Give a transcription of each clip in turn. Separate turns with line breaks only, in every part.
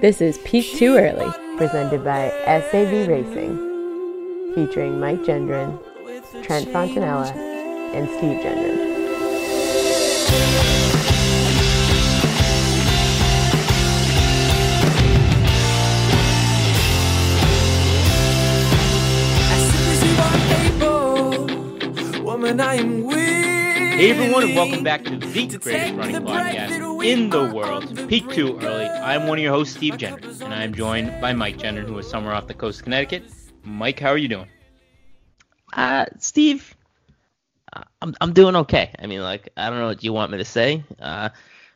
This is Peak Too Early, presented by SAV Racing, featuring Mike Gendron, Trent Fontanella, and Steve Gendron.
Hey everyone, and welcome back to the greatest running podcast in the world, Peak Too Early. I'm one of your hosts, Steve Gendron, and I'm joined by Mike Gendron, who is somewhere off the coast of Connecticut. Mike, how are you doing?
Uh, Steve, uh, I'm I'm doing okay. I mean, like I don't know what you want me to say. Uh,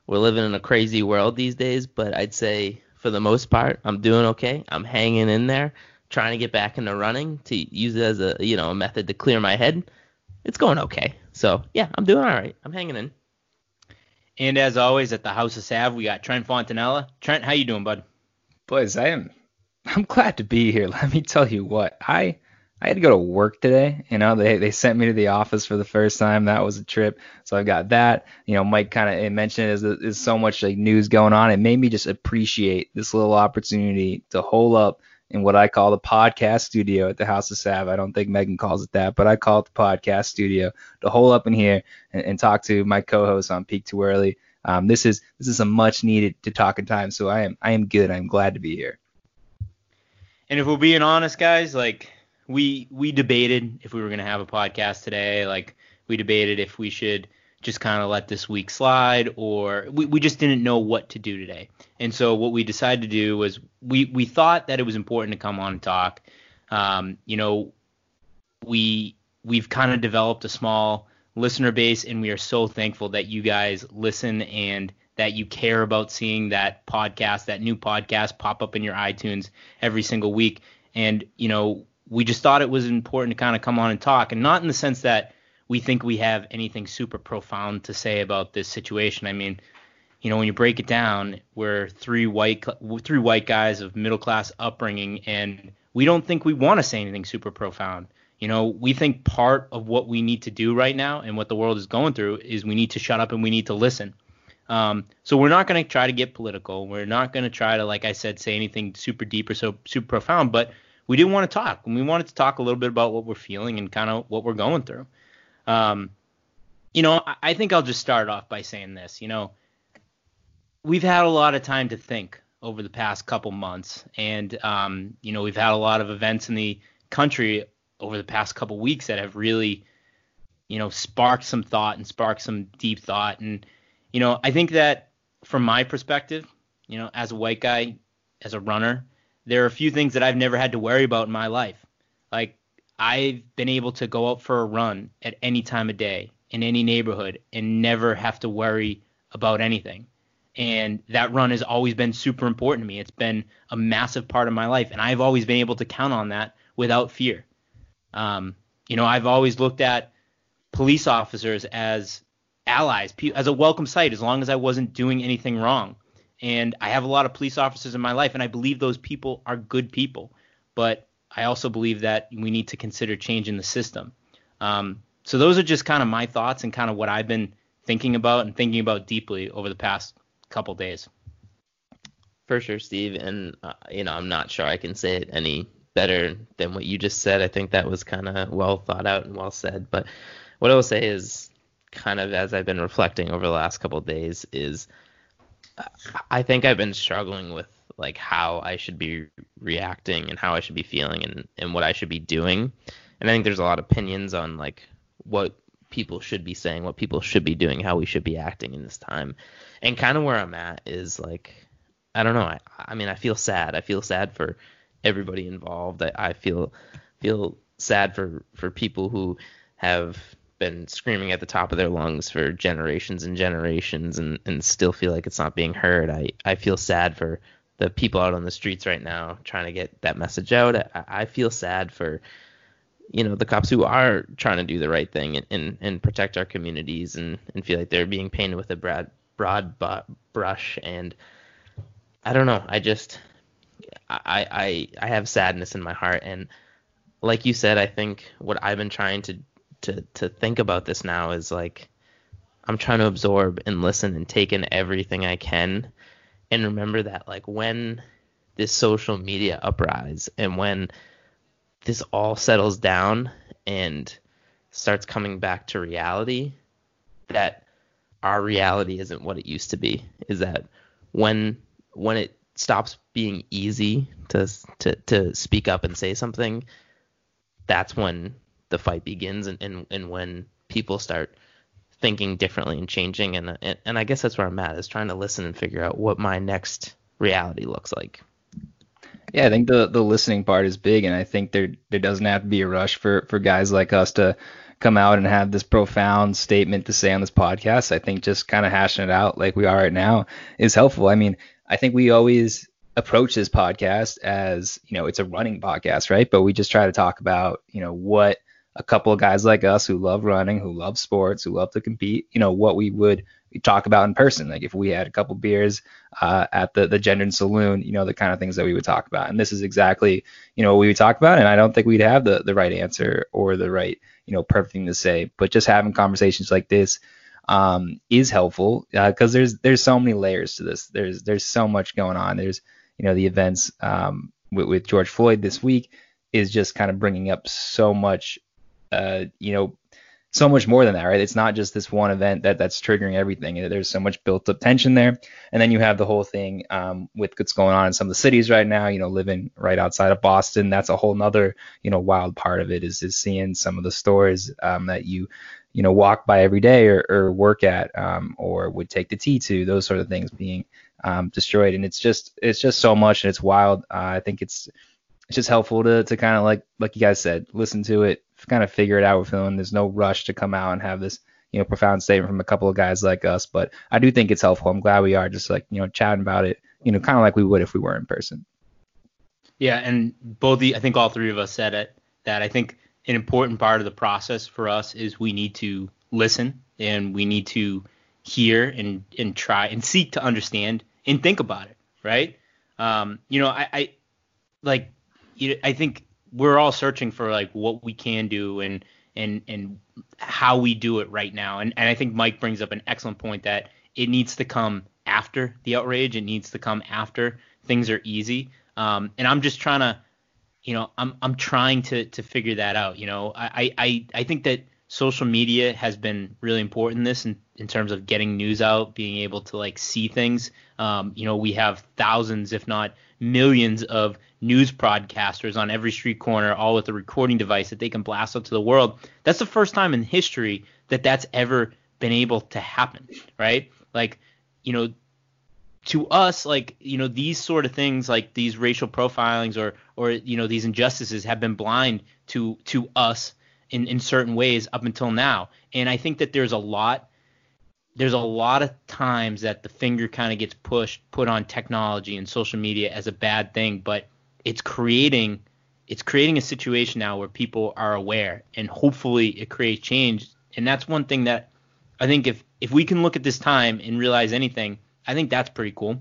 we're living in a crazy world these days, but I'd say for the most part, I'm doing okay. I'm hanging in there, trying to get back into running to use it as a you know a method to clear my head. It's going okay. So yeah, I'm doing all right. I'm hanging in.
And as always, at the House of Sav, we got Trent Fontanella. Trent, how you doing, bud?
Boys, I am. I'm glad to be here. Let me tell you what. I I had to go to work today. You know, they they sent me to the office for the first time. That was a trip. So I got that. You know, Mike kind of mentioned is is so much like news going on. It made me just appreciate this little opportunity to hole up in what I call the podcast studio at the House of Sav. I don't think Megan calls it that, but I call it the podcast studio to hole up in here and, and talk to my co-host on Peak Too Early. Um, this is this is a much needed to talking time, so I am I am good. I'm glad to be here.
And if we're being honest, guys, like we we debated if we were gonna have a podcast today. Like we debated if we should just kind of let this week slide or we, we just didn't know what to do today. And so what we decided to do was we, we thought that it was important to come on and talk. Um, you know, we we've kind of developed a small listener base and we are so thankful that you guys listen and that you care about seeing that podcast, that new podcast pop up in your iTunes every single week. And, you know, we just thought it was important to kind of come on and talk and not in the sense that we think we have anything super profound to say about this situation. I mean, you know, when you break it down, we're three white three white guys of middle class upbringing, and we don't think we want to say anything super profound. You know, we think part of what we need to do right now and what the world is going through is we need to shut up and we need to listen. Um, so we're not going to try to get political. We're not going to try to, like I said, say anything super deep or so super profound. But we do want to talk, and we wanted to talk a little bit about what we're feeling and kind of what we're going through. Um, you know, I, I think I'll just start off by saying this. You know, we've had a lot of time to think over the past couple months, and um, you know, we've had a lot of events in the country over the past couple weeks that have really, you know, sparked some thought and sparked some deep thought. And you know, I think that from my perspective, you know, as a white guy, as a runner, there are a few things that I've never had to worry about in my life. Like I've been able to go out for a run at any time of day in any neighborhood and never have to worry about anything. And that run has always been super important to me. It's been a massive part of my life, and I've always been able to count on that without fear. Um, you know, I've always looked at police officers as allies, as a welcome sight, as long as I wasn't doing anything wrong. And I have a lot of police officers in my life, and I believe those people are good people. But I also believe that we need to consider changing the system. Um, so those are just kind of my thoughts and kind of what I've been thinking about and thinking about deeply over the past couple days.
For sure, Steve, and uh, you know I'm not sure I can say it any better than what you just said. I think that was kind of well thought out and well said. But what I will say is, kind of as I've been reflecting over the last couple days, is I think I've been struggling with like how I should be reacting and how I should be feeling and, and what I should be doing. And I think there's a lot of opinions on like what people should be saying, what people should be doing, how we should be acting in this time. And kind of where I'm at is like I don't know. I, I mean, I feel sad. I feel sad for everybody involved. I, I feel feel sad for for people who have been screaming at the top of their lungs for generations and generations and, and still feel like it's not being heard. I, I feel sad for the people out on the streets right now trying to get that message out. I, I feel sad for you know the cops who are trying to do the right thing and, and, and protect our communities and, and feel like they're being painted with a broad broad brush. And I don't know. I just I, I I have sadness in my heart. And like you said I think what I've been trying to to to think about this now is like I'm trying to absorb and listen and take in everything I can and remember that like when this social media uprise and when this all settles down and starts coming back to reality that our reality isn't what it used to be. Is that when when it stops being easy to to to speak up and say something that's when the fight begins and and, and when people start thinking differently and changing and, and and I guess that's where I'm at is trying to listen and figure out what my next reality looks like.
Yeah, I think the the listening part is big, and I think there there doesn't have to be a rush for for guys like us to come out and have this profound statement to say on this podcast. I think just kind of hashing it out like we are right now is helpful. I mean, I think we always approach this podcast as you know it's a running podcast, right? But we just try to talk about you know what a couple of guys like us who love running, who love sports, who love to compete, you know, what we would talk about in person. Like if we had a couple beers uh, at the the Gendron Saloon, you know, the kind of things that we would talk about. And this is exactly, you know, what we would talk about. And I don't think we'd have the the right answer or the right, you know, perfect thing to say. But just having conversations like this um, is helpful because uh, there's there's so many layers to this. There's there's so much going on. There's you know the events um, with, with George Floyd this week is just kind of bringing up so much uh, you know, so much more than that, right? It's not just this one event that that's triggering everything. There's so much built up tension there, and then you have the whole thing um, with what's going on in some of the cities right now. You know, living right outside of Boston, that's a whole nother you know wild part of it is is seeing some of the stores um, that you you know walk by every day or, or work at um, or would take the T to those sort of things being um, destroyed, and it's just it's just so much and it's wild. Uh, I think it's it's just helpful to to kind of like like you guys said, listen to it, kind of figure it out with him. There's no rush to come out and have this, you know, profound statement from a couple of guys like us. But I do think it's helpful. I'm glad we are just like, you know, chatting about it, you know, kind of like we would if we were in person.
Yeah, and both the I think all three of us said it that I think an important part of the process for us is we need to listen and we need to hear and and try and seek to understand and think about it, right? Um, you know, I, I like you know, I think we're all searching for like what we can do and and and how we do it right now. And and I think Mike brings up an excellent point that it needs to come after the outrage. It needs to come after things are easy. Um, and I'm just trying to, you know, I'm I'm trying to to figure that out. You know, I I I think that social media has been really important in this in, in terms of getting news out, being able to like see things. Um, you know, we have thousands, if not millions, of news broadcasters on every street corner, all with a recording device that they can blast out to the world. That's the first time in history that that's ever been able to happen, right? Like, you know, to us, like, you know, these sort of things, like these racial profilings or, or, you know, these injustices have been blind to, to us in, in certain ways up until now. And I think that there's a lot there's a lot of times that the finger kind of gets pushed put on technology and social media as a bad thing, but it's creating it's creating a situation now where people are aware and hopefully it creates change. And that's one thing that I think if if we can look at this time and realize anything, I think that's pretty cool.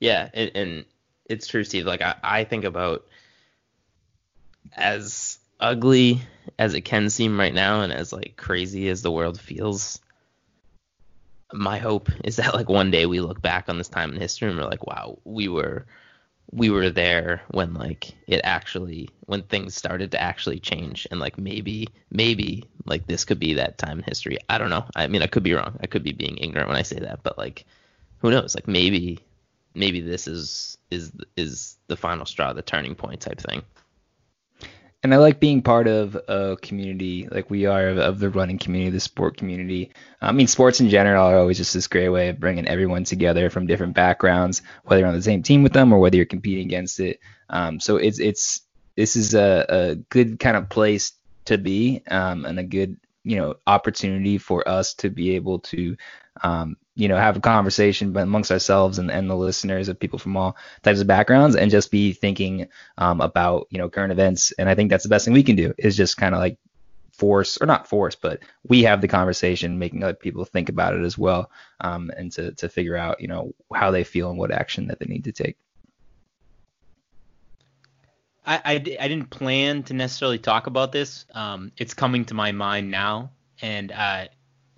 Yeah, and, and it's true, Steve. Like I, I think about as ugly as it can seem right now and as like crazy as the world feels. My hope is that like one day we look back on this time in history and we're like wow we were we were there when like it actually when things started to actually change. And like maybe maybe like this could be that time in history. I don't know. I mean i could be wrong. I could be being ignorant when i say that but like who knows? Like maybe maybe this is is is the final straw the turning point type thing
and I like being part of a community like we are of, of, the running community, the sport community. I mean, sports in general are always just this great way of bringing everyone together from different backgrounds, whether you're on the same team with them or whether you're competing against it. Um, so it's it's this is a, a good kind of place to be um, and a good you know opportunity for us to be able to um, you know, have a conversation amongst ourselves and, and the listeners of people from all types of backgrounds and just be thinking um, about, you know, current events. And I think that's the best thing we can do is just kind of like force or not force, but we have the conversation, making other people think about it as well um, and to, to figure out, you know, how they feel and what action that they need to take.
I, I, I didn't plan to necessarily talk about this. Um, it's coming to my mind now. And uh,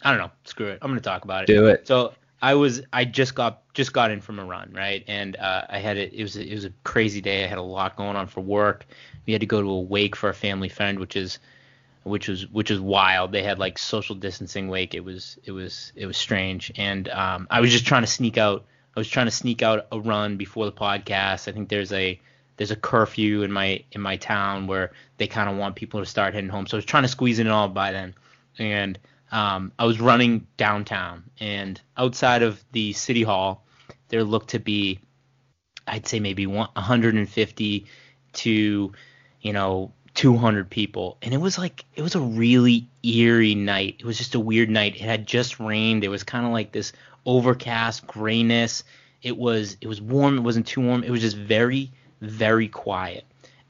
I don't know. Screw it. I'm gonna talk about it.
Do it.
So I was I just got just got in from a run, right? And uh, I had it. It was a, it was a crazy day. I had a lot going on for work. We had to go to a wake for a family friend, which is which was which was wild. They had like social distancing wake. It was it was it was strange. And um, I was just trying to sneak out. I was trying to sneak out a run before the podcast. I think there's a there's a curfew in my in my town where they kind of want people to start heading home. So I was trying to squeeze it in all by then. And um, I was running downtown, and outside of the city hall, there looked to be, I'd say maybe 150 to, you know, 200 people, and it was like it was a really eerie night. It was just a weird night. It had just rained. It was kind of like this overcast grayness. It was it was warm. It wasn't too warm. It was just very very quiet,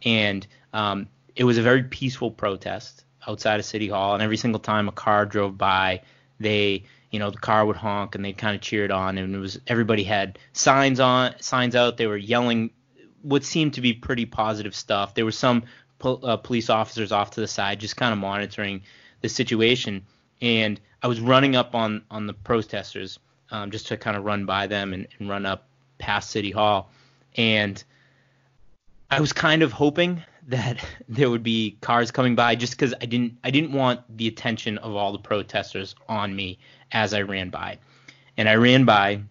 and um, it was a very peaceful protest outside of City Hall, and every single time a car drove by, they, you know, the car would honk and they kind of cheered on, and it was everybody had signs on, signs out. They were yelling what seemed to be pretty positive stuff. There were some po- uh, police officers off to the side, just kind of monitoring the situation, and I was running up on on the protesters um, just to kind of run by them and, and run up past City Hall, and I was kind of hoping that there would be cars coming by just because I didn't I didn't want the attention of all the protesters on me as I ran by. And I ran by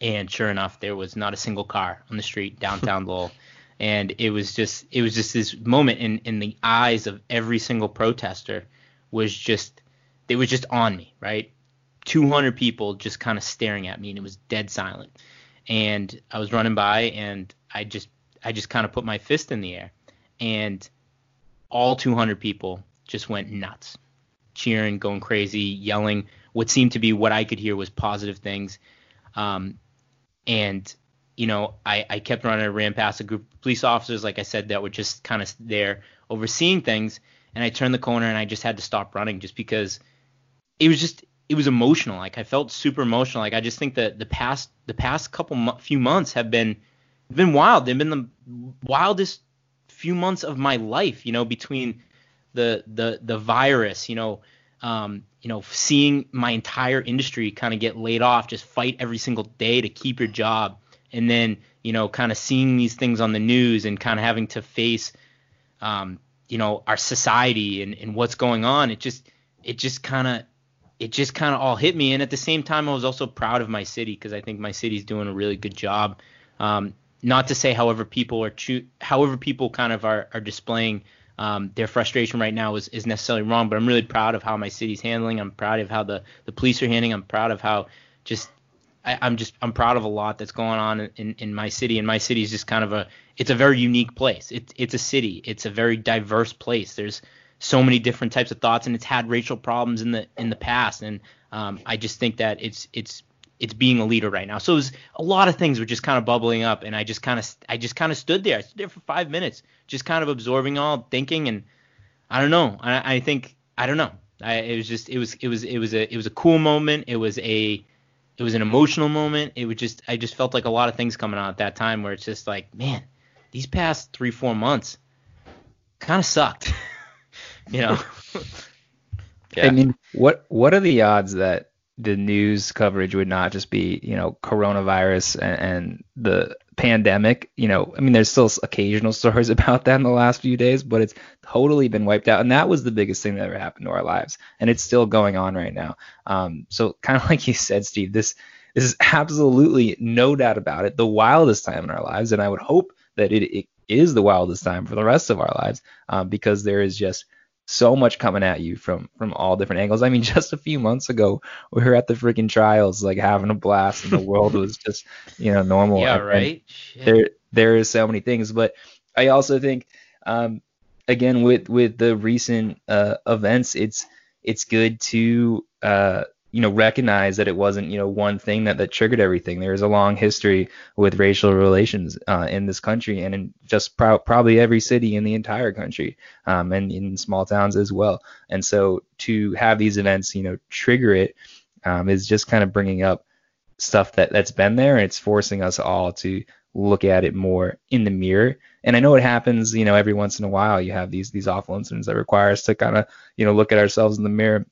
and sure enough there was not a single car on the street downtown Lowell. And it was just it was just this moment in, in the eyes of every single protester was just it was just on me, right? 200 people just kind of staring at me and it was dead silent. And I was running by and I just I just kind of put my fist in the air and all 200 people just went nuts, cheering, going crazy, yelling. What seemed to be what I could hear was positive things. Um, and you know, I, I kept running. I ran past a group of police officers, like I said, that were just kind of there overseeing things. And I turned the corner and I just had to stop running just because it was just it was emotional. Like I felt super emotional. Like I just think that the past the past couple mo- few months have been been wild. They've been the wildest few months of my life, you know, between the the the virus, you know, um, you know, seeing my entire industry kind of get laid off, just fight every single day to keep your job, and then you know, kind of seeing these things on the news and kind of having to face, um, you know, our society and, and what's going on. It just it just kind of it just kind of all hit me, and at the same time, I was also proud of my city because I think my city's doing a really good job. Um, not to say however people are cho- however people kind of are, are displaying um, their frustration right now is, is necessarily wrong but i'm really proud of how my city's handling. I'm proud of how the, the police are handling. I'm proud of how just I, am just i'm proud of a lot that's going on in, in my city and my city is just kind of a it's a very unique place. It's it's a city. It's a very diverse place. There's so many different types of thoughts and it's had racial problems in the in the past. And um, i just think that it's it's it's being a leader right now. So it was a lot of things were just kind of bubbling up, and I just kind of I just kind of stood there. I stood there for five minutes, just kind of absorbing all, thinking, and I don't know. I, I think I don't know. I, it was just it was it was it was a it was a cool moment. It was a it was an emotional moment. It was just I just felt like a lot of things coming on at that time where it's just like man, these past three four months kind of sucked, you know.
yeah. I mean, what what are the odds that the news coverage would not just be, you know, coronavirus and, and, the pandemic. You know, I mean, there's still occasional stories about that in the last few days, but it's totally been wiped out. And that was the biggest thing that ever happened to our lives. And it's still going on right now. Um, so kind of like you said, Steve, this, this is absolutely no doubt about it, the wildest time in our lives. And I would hope that it, it is the wildest time for the rest of our lives um, because there is just – so much coming at you from from all different angles. I mean, just a few months ago, we were at the freaking trials, like having a blast, and the world was just you know normal.
Yeah, right.
There there is so many things, but I also think, um, again with with the recent uh, events, it's it's good to uh, you know recognize that it wasn't you know one thing that that triggered everything. There is a long history with racial relations uh, in this country and in just pro- probably every city in the entire country um, and in small towns as well. And so to have these events you know trigger it um, is just kind of bringing up stuff that that's been there and it's forcing us all to look at it more in the mirror. And I know it happens you know every once in a while you have these these awful incidents that require us to kind of you know look at ourselves in the mirror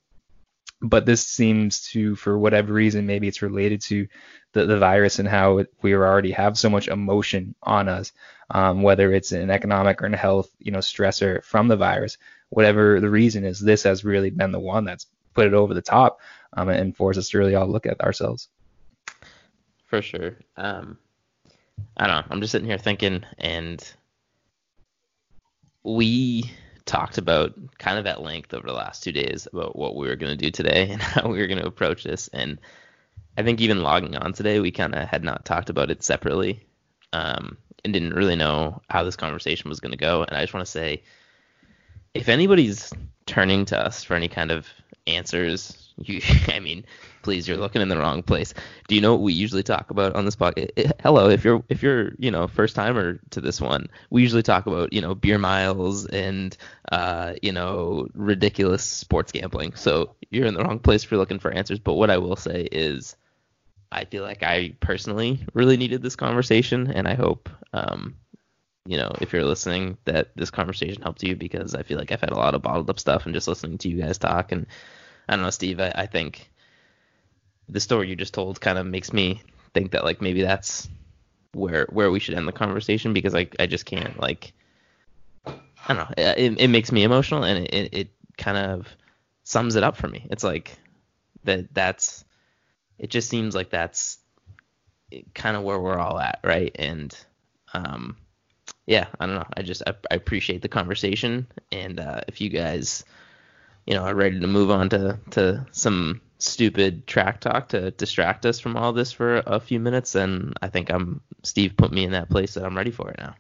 but this seems to, for whatever reason, maybe it's related to the, the virus and how it, we already have so much emotion on us, um, whether it's an economic or a health, you know, stressor from the virus, whatever the reason is, this has really been the one that's put it over the top um, and forced us to really all look at ourselves.
For sure. Um, I don't know. I'm just sitting here thinking, and we talked about kind of at length over the last two days about what we were going to do today and how we were going to approach this. And I think even logging on today, we kind of had not talked about it separately um, and didn't really know how this conversation was going to go. And I just want to say, if anybody's turning to us for any kind of answers you, I mean, please, you're looking in the wrong place. Do you know what we usually talk about on this podcast? Hello, if you're if you're you know first timer to this one, we usually talk about you know beer miles and uh, you know ridiculous sports gambling. So you're in the wrong place if you're looking for answers. But what I will say is, I feel like I personally really needed this conversation, and I hope um, you know, if you're listening, that this conversation helped you because I feel like I've had a lot of bottled up stuff and just listening to you guys talk and I don't know, Steve. I, I think the story you just told kind of makes me think that like maybe that's where where we should end the conversation because I I just can't like I don't know. It, it makes me emotional and it, it kind of sums it up for me. It's like that that's it just seems like that's kind of where we're all at, right? And um yeah, I don't know. I just I, I appreciate the conversation and uh, if you guys you know, are ready to move on to to some stupid track talk to distract us from all this for a few minutes, and I think I'm Steve put me in that place that I'm ready for it now.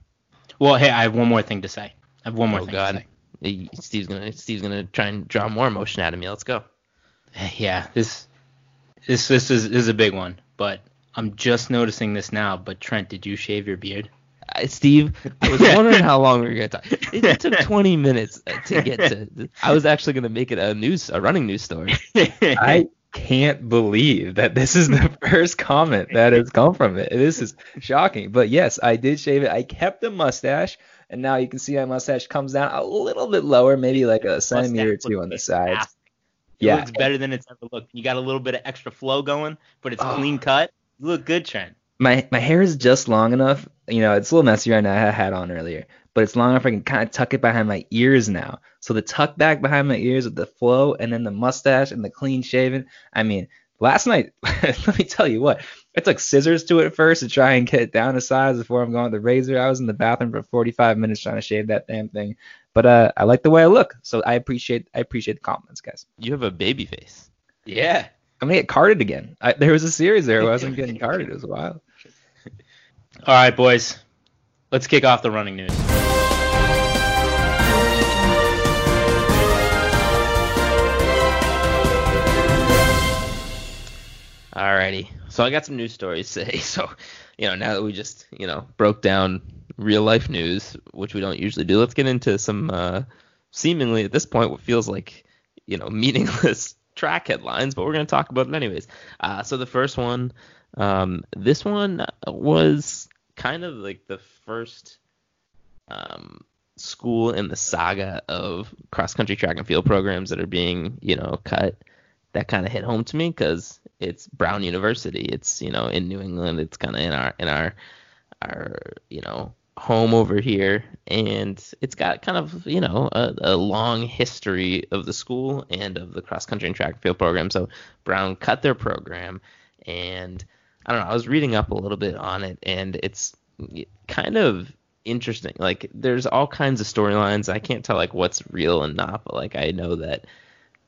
Well, hey, I have one more thing to say. I have one more
oh,
thing
God. to say. Steve's gonna Steve's gonna try and draw more emotion out of me. Let's go.
Yeah, this this this is, is a big one, but I'm just noticing this now. But Trent, did you shave your beard?
Steve, I was wondering how long we were gonna talk. It took 20 minutes uh, to get to. I was actually gonna make it a news, a running news story.
I can't believe that this is the first comment that has come from it. This is shocking. But yes, I did shave it. I kept the mustache, and now you can see my mustache comes down a little bit lower, maybe like a centimeter or two on the sides.
It yeah, looks better than it's ever looked. You got a little bit of extra flow going, but it's oh. clean cut. You look good, Trent
my my hair is just long enough. You know, it's a little messy right now. I had a hat on earlier, but it's long enough I can kind of tuck it behind my ears now. So the tuck back behind my ears with the flow, and then the mustache and the clean shaven. I mean, last night, let me tell you what. I took scissors to it first to try and get it down to size before I'm going with the razor. I was in the bathroom for 45 minutes trying to shave that damn thing. But uh, I like the way I look, so I appreciate I appreciate the compliments, guys.
You have a baby face.
Yeah.
I'm gonna get carded again. I, there was a series there where I wasn't getting carded. It was wild.
All right, boys. Let's kick off the running news.
Alrighty. So I got some news stories today. So, you know, now that we just, you know, broke down real life news, which we don't usually do, let's get into some uh, seemingly at this point what feels like, you know, meaningless track headlines, but we're going to talk about it anyways. Uh, so the first one, um, this one was kind of like the first um, school in the saga of cross country track and field programs that are being, you know, cut. That kind of hit home to me because it's Brown University. It's you know in New England. It's kind of in our in our our you know home over here, and it's got kind of you know a, a long history of the school and of the cross country and track and field program. So Brown cut their program, and I don't know. I was reading up a little bit on it, and it's kind of interesting. Like, there's all kinds of storylines. I can't tell like what's real and not, but like I know that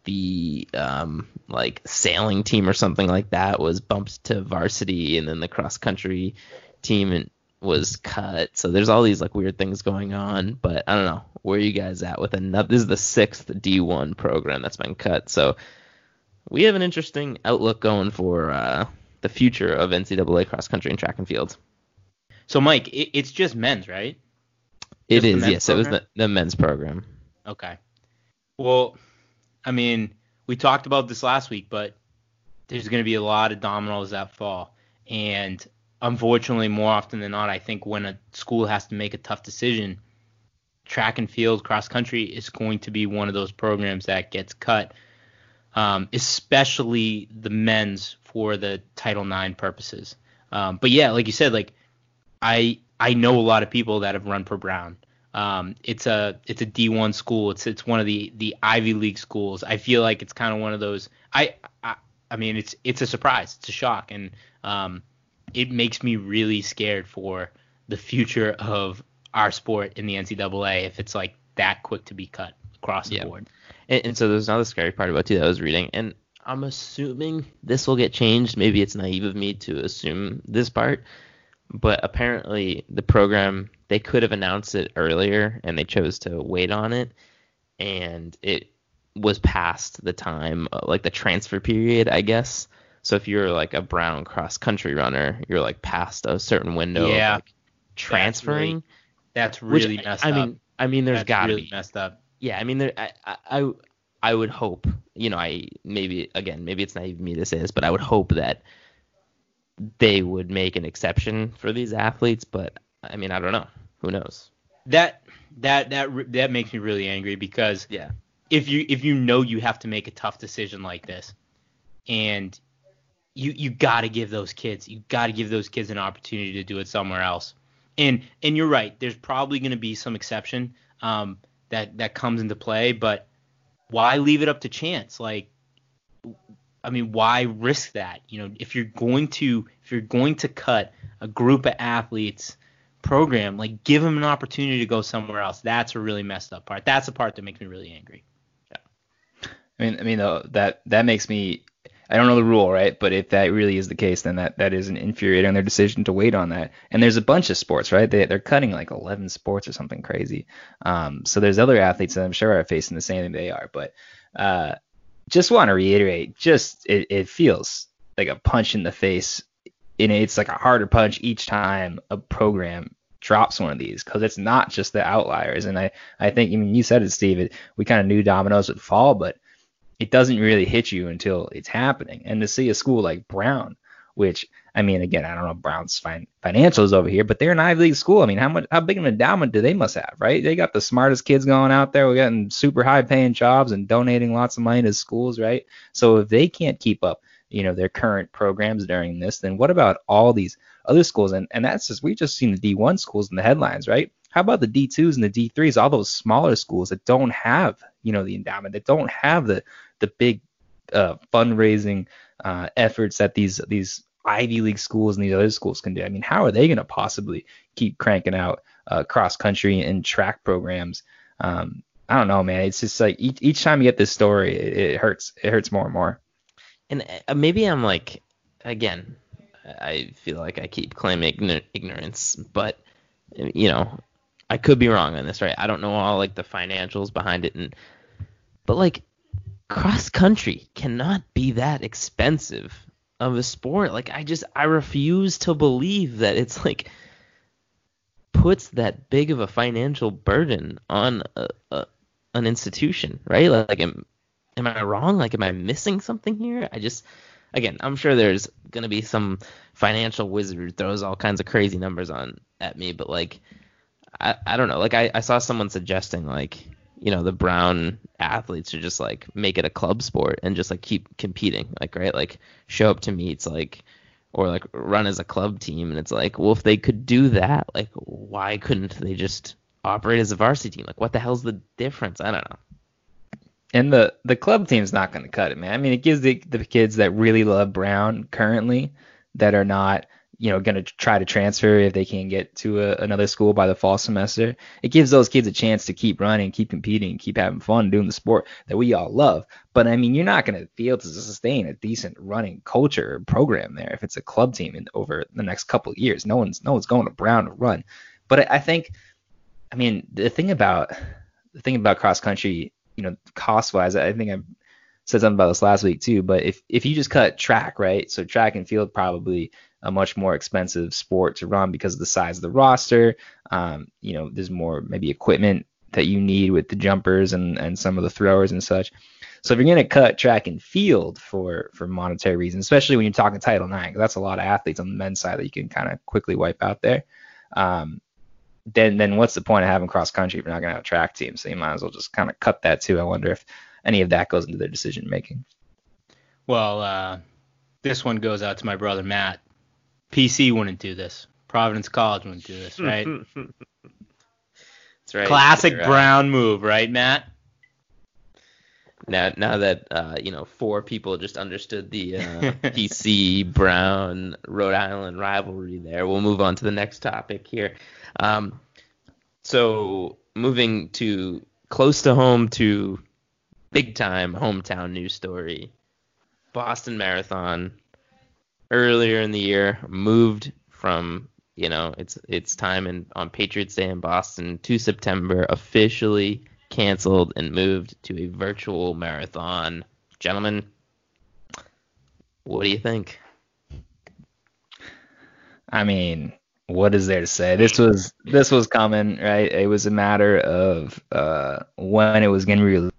the um like sailing team or something like that was bumped to varsity, and then the cross country team was cut. So there's all these like weird things going on. But I don't know where you guys at with another. This is the sixth D1 program that's been cut. So we have an interesting outlook going for uh, the future of NCAA cross country and track and field.
So Mike, it, it's just men's, right?
It just is, yes. Program? It was the, the men's program.
Okay. Well, I mean, we talked about this last week, but there's going to be a lot of dominoes that fall, and unfortunately, more often than not, I think when a school has to make a tough decision, track and field, cross country is going to be one of those programs that gets cut. Um, especially the men's for the Title IX purposes. Um, but yeah, like you said, like I I know a lot of people that have run for Brown. Um, it's a it's a D1 school. It's it's one of the the Ivy League schools. I feel like it's kind of one of those. I, I I mean it's it's a surprise. It's a shock, and um, it makes me really scared for the future of our sport in the NCAA if it's like that quick to be cut across the
Yeah.
board.
And, and so there's another scary part about too that I was reading, and I'm assuming this will get changed. Maybe it's naive of me to assume this part, but apparently the program they could have announced it earlier, and they chose to wait on it, and it was past the time, uh, like the transfer period, I guess. So if you're like a Brown cross country runner, you're like past a certain window
Yeah.
of like transferring.
That's
which,
really messed
I
up.
mean, I mean, there's
That's
got to
really
be
messed up.
Yeah, I mean, there, I, I, I, would hope, you know, I maybe again, maybe it's naive me to say this, but I would hope that they would make an exception for these athletes. But I mean, I don't know. Who knows?
That that that that makes me really angry because
Yeah,
if you if you know you have to make a tough decision like this, and you you got to give those kids you got to give those kids an opportunity to do it somewhere else. And and you're right. There's probably going to be some exception um, that that comes into play, but why leave it up to chance? Like, I mean, why risk that? You know, if you're going to if you're going to cut a group of athletes program, like give them an opportunity to go somewhere else. That's a really messed up part. That's the part that makes me really angry. Yeah.
I mean, I mean, though, that that makes me. I don't know the rule, right? But if that really is the case, then that that is an infuriating their decision to wait on that. And there's a bunch of sports, right? They they're cutting like 11 sports or something crazy. Um, so there's other athletes that I'm sure are facing the same thing they are. But uh, just want to reiterate, just it, it feels like a punch in the face. And it's like a harder punch each time a program drops one of these because it's not just the outliers. And I I think I mean you said it, Steve. It, we kind of knew dominoes would fall, but it doesn't really hit you until it's happening. And to see a school like Brown, which I mean, again, I don't know Brown's fin- financials over here, but they're an Ivy League school. I mean, how much, how big an endowment do they must have, right? They got the smartest kids going out there. We're getting super high paying jobs and donating lots of money to schools, right? So if they can't keep up, you know, their current programs during this, then what about all these other schools? And and that's just we've just seen the D1 schools in the headlines, right? How about the D2s and the D3s, all those smaller schools that don't have, you know, the endowment, that don't have the the big uh, fundraising uh, efforts that these these Ivy League schools and these other schools can do. I mean, how are they going to possibly keep cranking out uh, cross country and track programs? Um, I don't know, man. It's just like each, each time you get this story, it, it hurts. It hurts more and more.
and uh, maybe I'm like, again, I feel like I keep claiming ignorance, but you know, I could be wrong on this, right? I don't know all like the financials behind it, and but like cross country cannot be that expensive of a sport. Like I just I refuse to believe that it's like puts that big of a financial burden on a, a, an institution, right? Like, am, am I wrong? Like am I missing something here? I just again, I'm sure there's gonna be some financial wizard who throws all kinds of crazy numbers on at me, but like I, I don't know. Like I, I saw someone suggesting like you know the brown athletes should just like make it a club sport and just like keep competing like right? Like show up to meets like or like run as a club team. And it's like well if they could do that like why couldn't they just operate as a varsity team? Like what the hell's the difference? I don't know.
And the the club team's not going to cut it, man. I mean, it gives the the kids that really love Brown currently that are not you know going to try to transfer if they can't get to a, another school by the fall semester. It gives those kids a chance to keep running, keep competing, keep having fun doing the sport that we all love. But I mean, you're not going to be able to sustain a decent running culture or program there if it's a club team in over the next couple years. No one's no one's going to Brown to run. But I, I think, I mean, the thing about the thing about cross country, you know, cost wise, I think I said something about this last week too. But if if you just cut track, right? So track and field probably a much more expensive sport to run because of the size of the roster. Um, you know, there's more maybe equipment that you need with the jumpers and and some of the throwers and such. So if you're going to cut track and field for for monetary reasons, especially when you're talking Title IX, that's a lot of athletes on the men's side that you can kind of quickly wipe out there. Um, then then what's the point of having cross country if you're not going to have a track team? So you might as well just kind of cut that too. I wonder if any of that goes into their decision making.
Well, uh, this one goes out to my brother Matt. PC wouldn't do this. Providence College wouldn't do this, right?
That's right.
Classic
uh,
Brown move, right, Matt?
Now, now that uh, you know, four people just understood the uh, PC Brown Rhode Island rivalry. There, we'll move on to the next topic here. Um, so, moving to close to home to big time hometown news story. Boston Marathon earlier in the year moved from you know its its time in on Patriots Day in Boston to September officially canceled and moved to a virtual marathon. Gentlemen, what do you think?
I mean, what is there to say? This was this was coming, right? It was a matter of uh, when it was going to be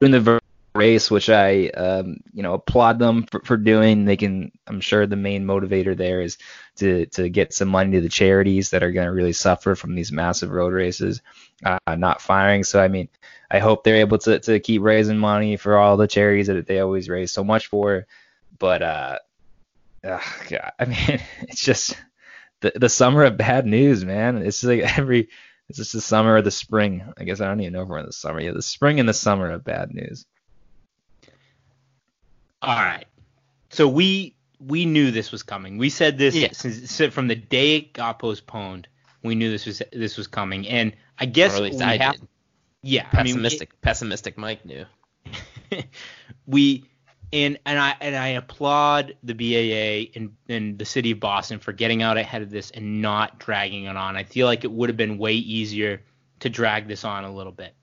in the race, which I um, you know applaud them for, for doing. They can, I'm sure, the main motivator there is to to get some money to the charities that are going to really suffer from these massive road races uh, not firing. So I mean, I hope they're able to to keep raising money for all the charities that they always raise so much for. But uh, ugh, God, I mean, it's just the the summer of bad news, man. It's like every it's just the summer or the spring. I guess I don't even know if we're in the summer. Yeah, the spring and the summer of bad news.
All right. So we we knew this was coming. We said this
Yeah.
since, from the day it got postponed. We knew this was this was coming, and I guess
or at least
we
I
have,
did.
yeah. I mean,
Pessimistic, pessimistic Mike knew.
we and and I and I applaud the BAA and, and the city of Boston for getting out ahead of this and not dragging it on. I feel like it would have been way easier to drag this on a little bit.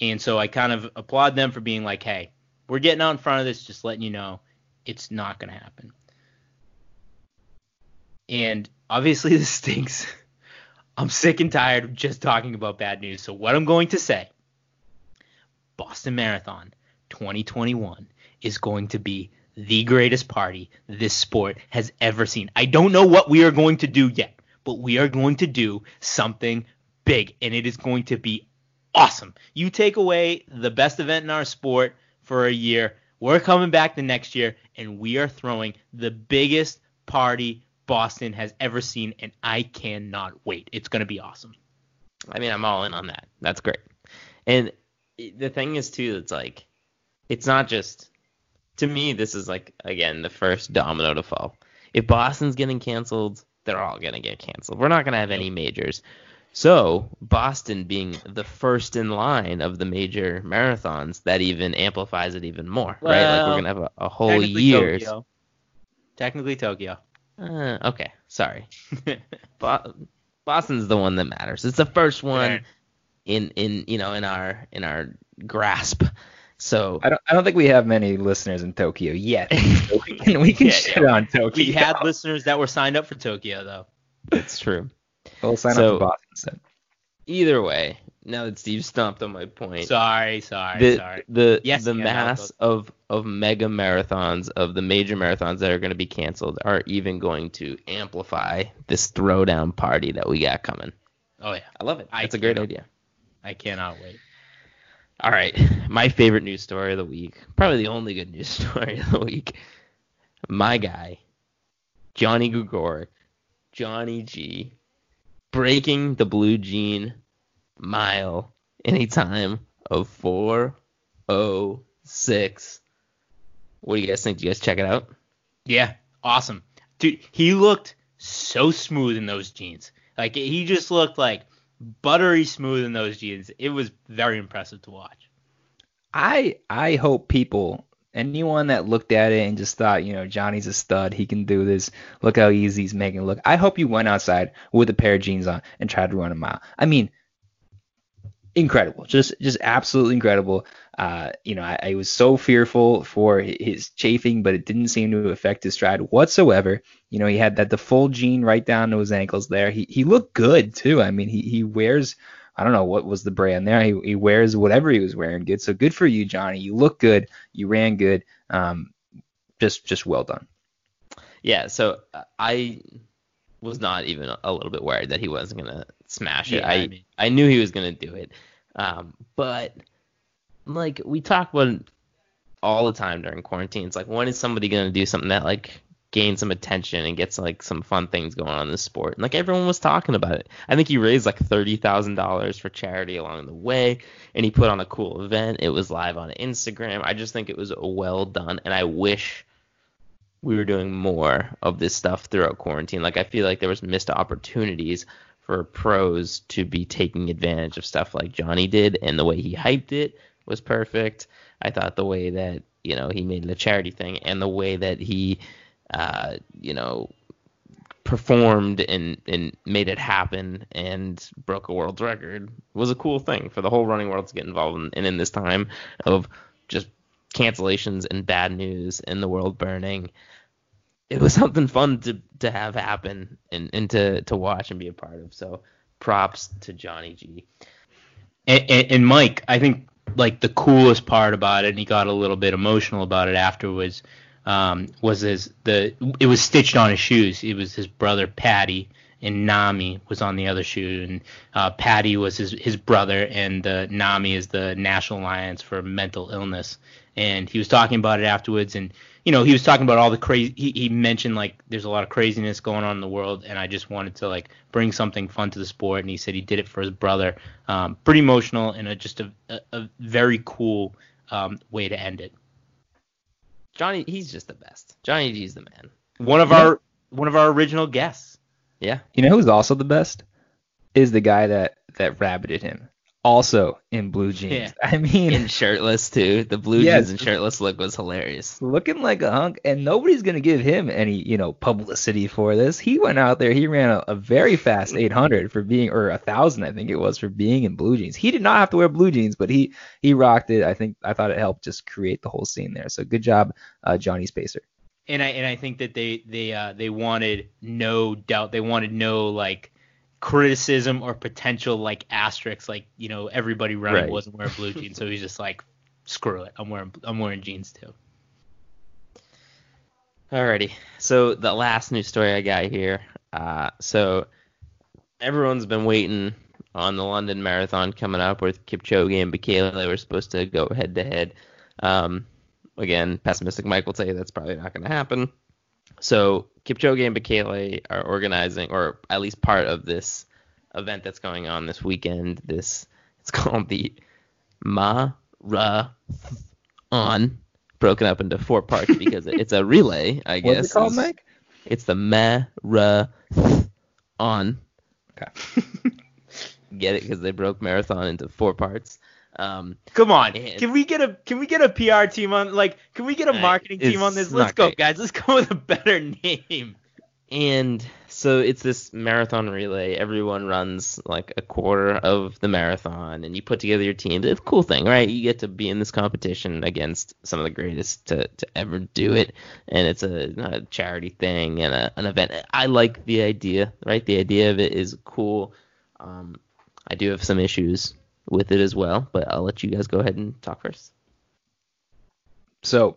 And so I kind of applaud them for being like, hey, we're getting out in front of this, just letting you know it's not going to happen. And obviously this stinks. I'm sick and tired of just talking about bad news. So what I'm going to say, Boston Marathon 2021 is going to be the greatest party this sport has ever seen. I don't know what we are going to do yet, but we are going to do something big and it is going to be awesome. You take away the best event in our sport for a year, we're coming back the next year and we are throwing the biggest party Boston has ever seen and I cannot wait. It's going to be awesome.
I mean, I'm all in on that. That's great. And the thing is too, it's like, it's not just. To me, this is like again the first domino to fall. If Boston's getting canceled, they're all gonna get canceled. We're not gonna have any majors. So Boston being the first in line of the major marathons, that even amplifies it even more, right? Like we're gonna have a, a whole year.
Tokyo. Technically Tokyo.
Uh, okay, sorry. Bo- Boston's the one that matters. It's the first one in in you know in our in our grasp. So
I don't I don't think we have many listeners in Tokyo yet. We can we can
Yeah,
shit on Tokyo.
we had listeners that were signed up for Tokyo though.
That's true.
We'll sign
so-
up for Boston instead.
Either way, now that Steve stomped on my point,
Sorry, sorry,
the
sorry.
the
Yes,
the
yeah,
mass of of mega marathons of the major marathons that are going to be canceled are even going to amplify this throwdown party that we got coming.
Oh yeah,
I love it.
I
It's a great idea.
I cannot wait.
All right, my favorite news story of the week, probably the only good news story of the week. My guy, Johnny Gregorek, Johnny G, breaking the blue jean mile in a time of 406. What do you guys think? Do you guys check it out?
Yeah, awesome, dude. He looked so smooth in those jeans. Like he just looked like buttery smooth in those jeans. It was very impressive to watch.
I I hope people anyone that looked at it and just thought, you know, Johnny's a stud, he can do this. Look how easy he's making it look. I hope you went outside with a pair of jeans on and tried to run a mile. I mean, incredible, just just absolutely incredible. Uh, you know, I, I was so fearful for his chafing, but it didn't seem to affect his stride whatsoever. You know, he had that the full jean right down to his ankles there. He he looked good too. I mean, he he wears I don't know what was the brand there. He, he wears whatever he was wearing good. So good for you, Johnny. You look good. You ran good. Um, just just well done.
Yeah, so uh, I was not even a little bit worried that he wasn't gonna smash it.
Yeah,
I
I mean-
I knew he was gonna do it, um, but like we talk about all the time during quarantine. It's like when is somebody gonna do something that like gain some attention and gets like some fun things going on in the sport? And like everyone was talking about it. I think he raised like thirty thousand dollars for charity along the way, and he put on a cool event. It was live on Instagram. I just think it was well done, and I wish we were doing more of this stuff throughout quarantine. Like I feel like there was missed opportunities for pros to be taking advantage of stuff like Johnny did, and the way he hyped it was perfect. I thought the way that you know he made a charity thing, and the way that he, uh, you know, performed and and made it happen and broke a world record was a cool thing for the whole running world to get involved in. And in this time of just cancellations and bad news and the world burning, it was something fun to to have happen and, and to to watch and be a part of. So props to Johnny G.
And, and, and Mike, I think like the coolest part about it, and he got a little bit emotional about it afterwards, um, was his the it was stitched on his shoes. It was his brother Patty and Nami was on the other shoe, and uh, Patty was his his brother, and uh, Nami is the National Alliance for Mental Illness. And he was talking about it afterwards, and you know he was talking about all the crazy. He, he mentioned like there's a lot of craziness going on in the world, and I just wanted to like bring something fun to the sport. And he said he did it for his brother. Um, pretty emotional and a, just a, a, a very cool um, way to end it.
Johnny, he's just the best. Johnny G's the man.
One of our one of our original guests.
Yeah.
You know who's also the best? Is the guy that that rabbited him. Also in blue jeans.
Yeah.
I mean,
And shirtless too. The blue
Yes.
jeans and shirtless look was hilarious.
looking like a hunk, and nobody's gonna give him any, you know, publicity for this. He went out there, he ran a, a very fast 800 for being, or a thousand, I think it was, for being in blue jeans. He did not have to wear blue jeans, but he he rocked it. I think I thought it helped just create the whole scene there. So good job, uh, Johnny Spacer.
and I and I think that they they uh, they wanted no doubt they wanted no like criticism or potential like asterisks like you know everybody running
Right.
wasn't wearing blue jeans so he's just like screw it I'm wearing I'm wearing jeans too.
Alrighty. So the last news story I got here. Uh, so everyone's been waiting on the London Marathon coming up with Kipchoge and Bekele. They were supposed to go head to head. Um, again, pessimistic Mike will tell you that's probably not going to happen. So Kipchoge and Bekele are organizing, or at least part of this event that's going on this weekend. This it's called the Marathon, broken up into four parts because it's a relay. I guess.
What's it called, Mike?
It's the Marathon.
Okay.
Get it? Because they broke marathon into four parts. Um,
Come on,
And-
can we get a can we get a PR team on like can we get a
Uh,
marketing team on this? Let's go
great.
guys, let's go with a better name.
and so it's this marathon relay. Everyone runs like a quarter of the marathon, and you put together your team. It's a cool thing, right? You get to be in this competition against some of the greatest to, to ever do it, and it's a, a charity thing and a, an event. I like the idea, right? The idea of it is cool. Um, I do have some issues with it as well, but I'll let you guys go ahead and talk first.
So,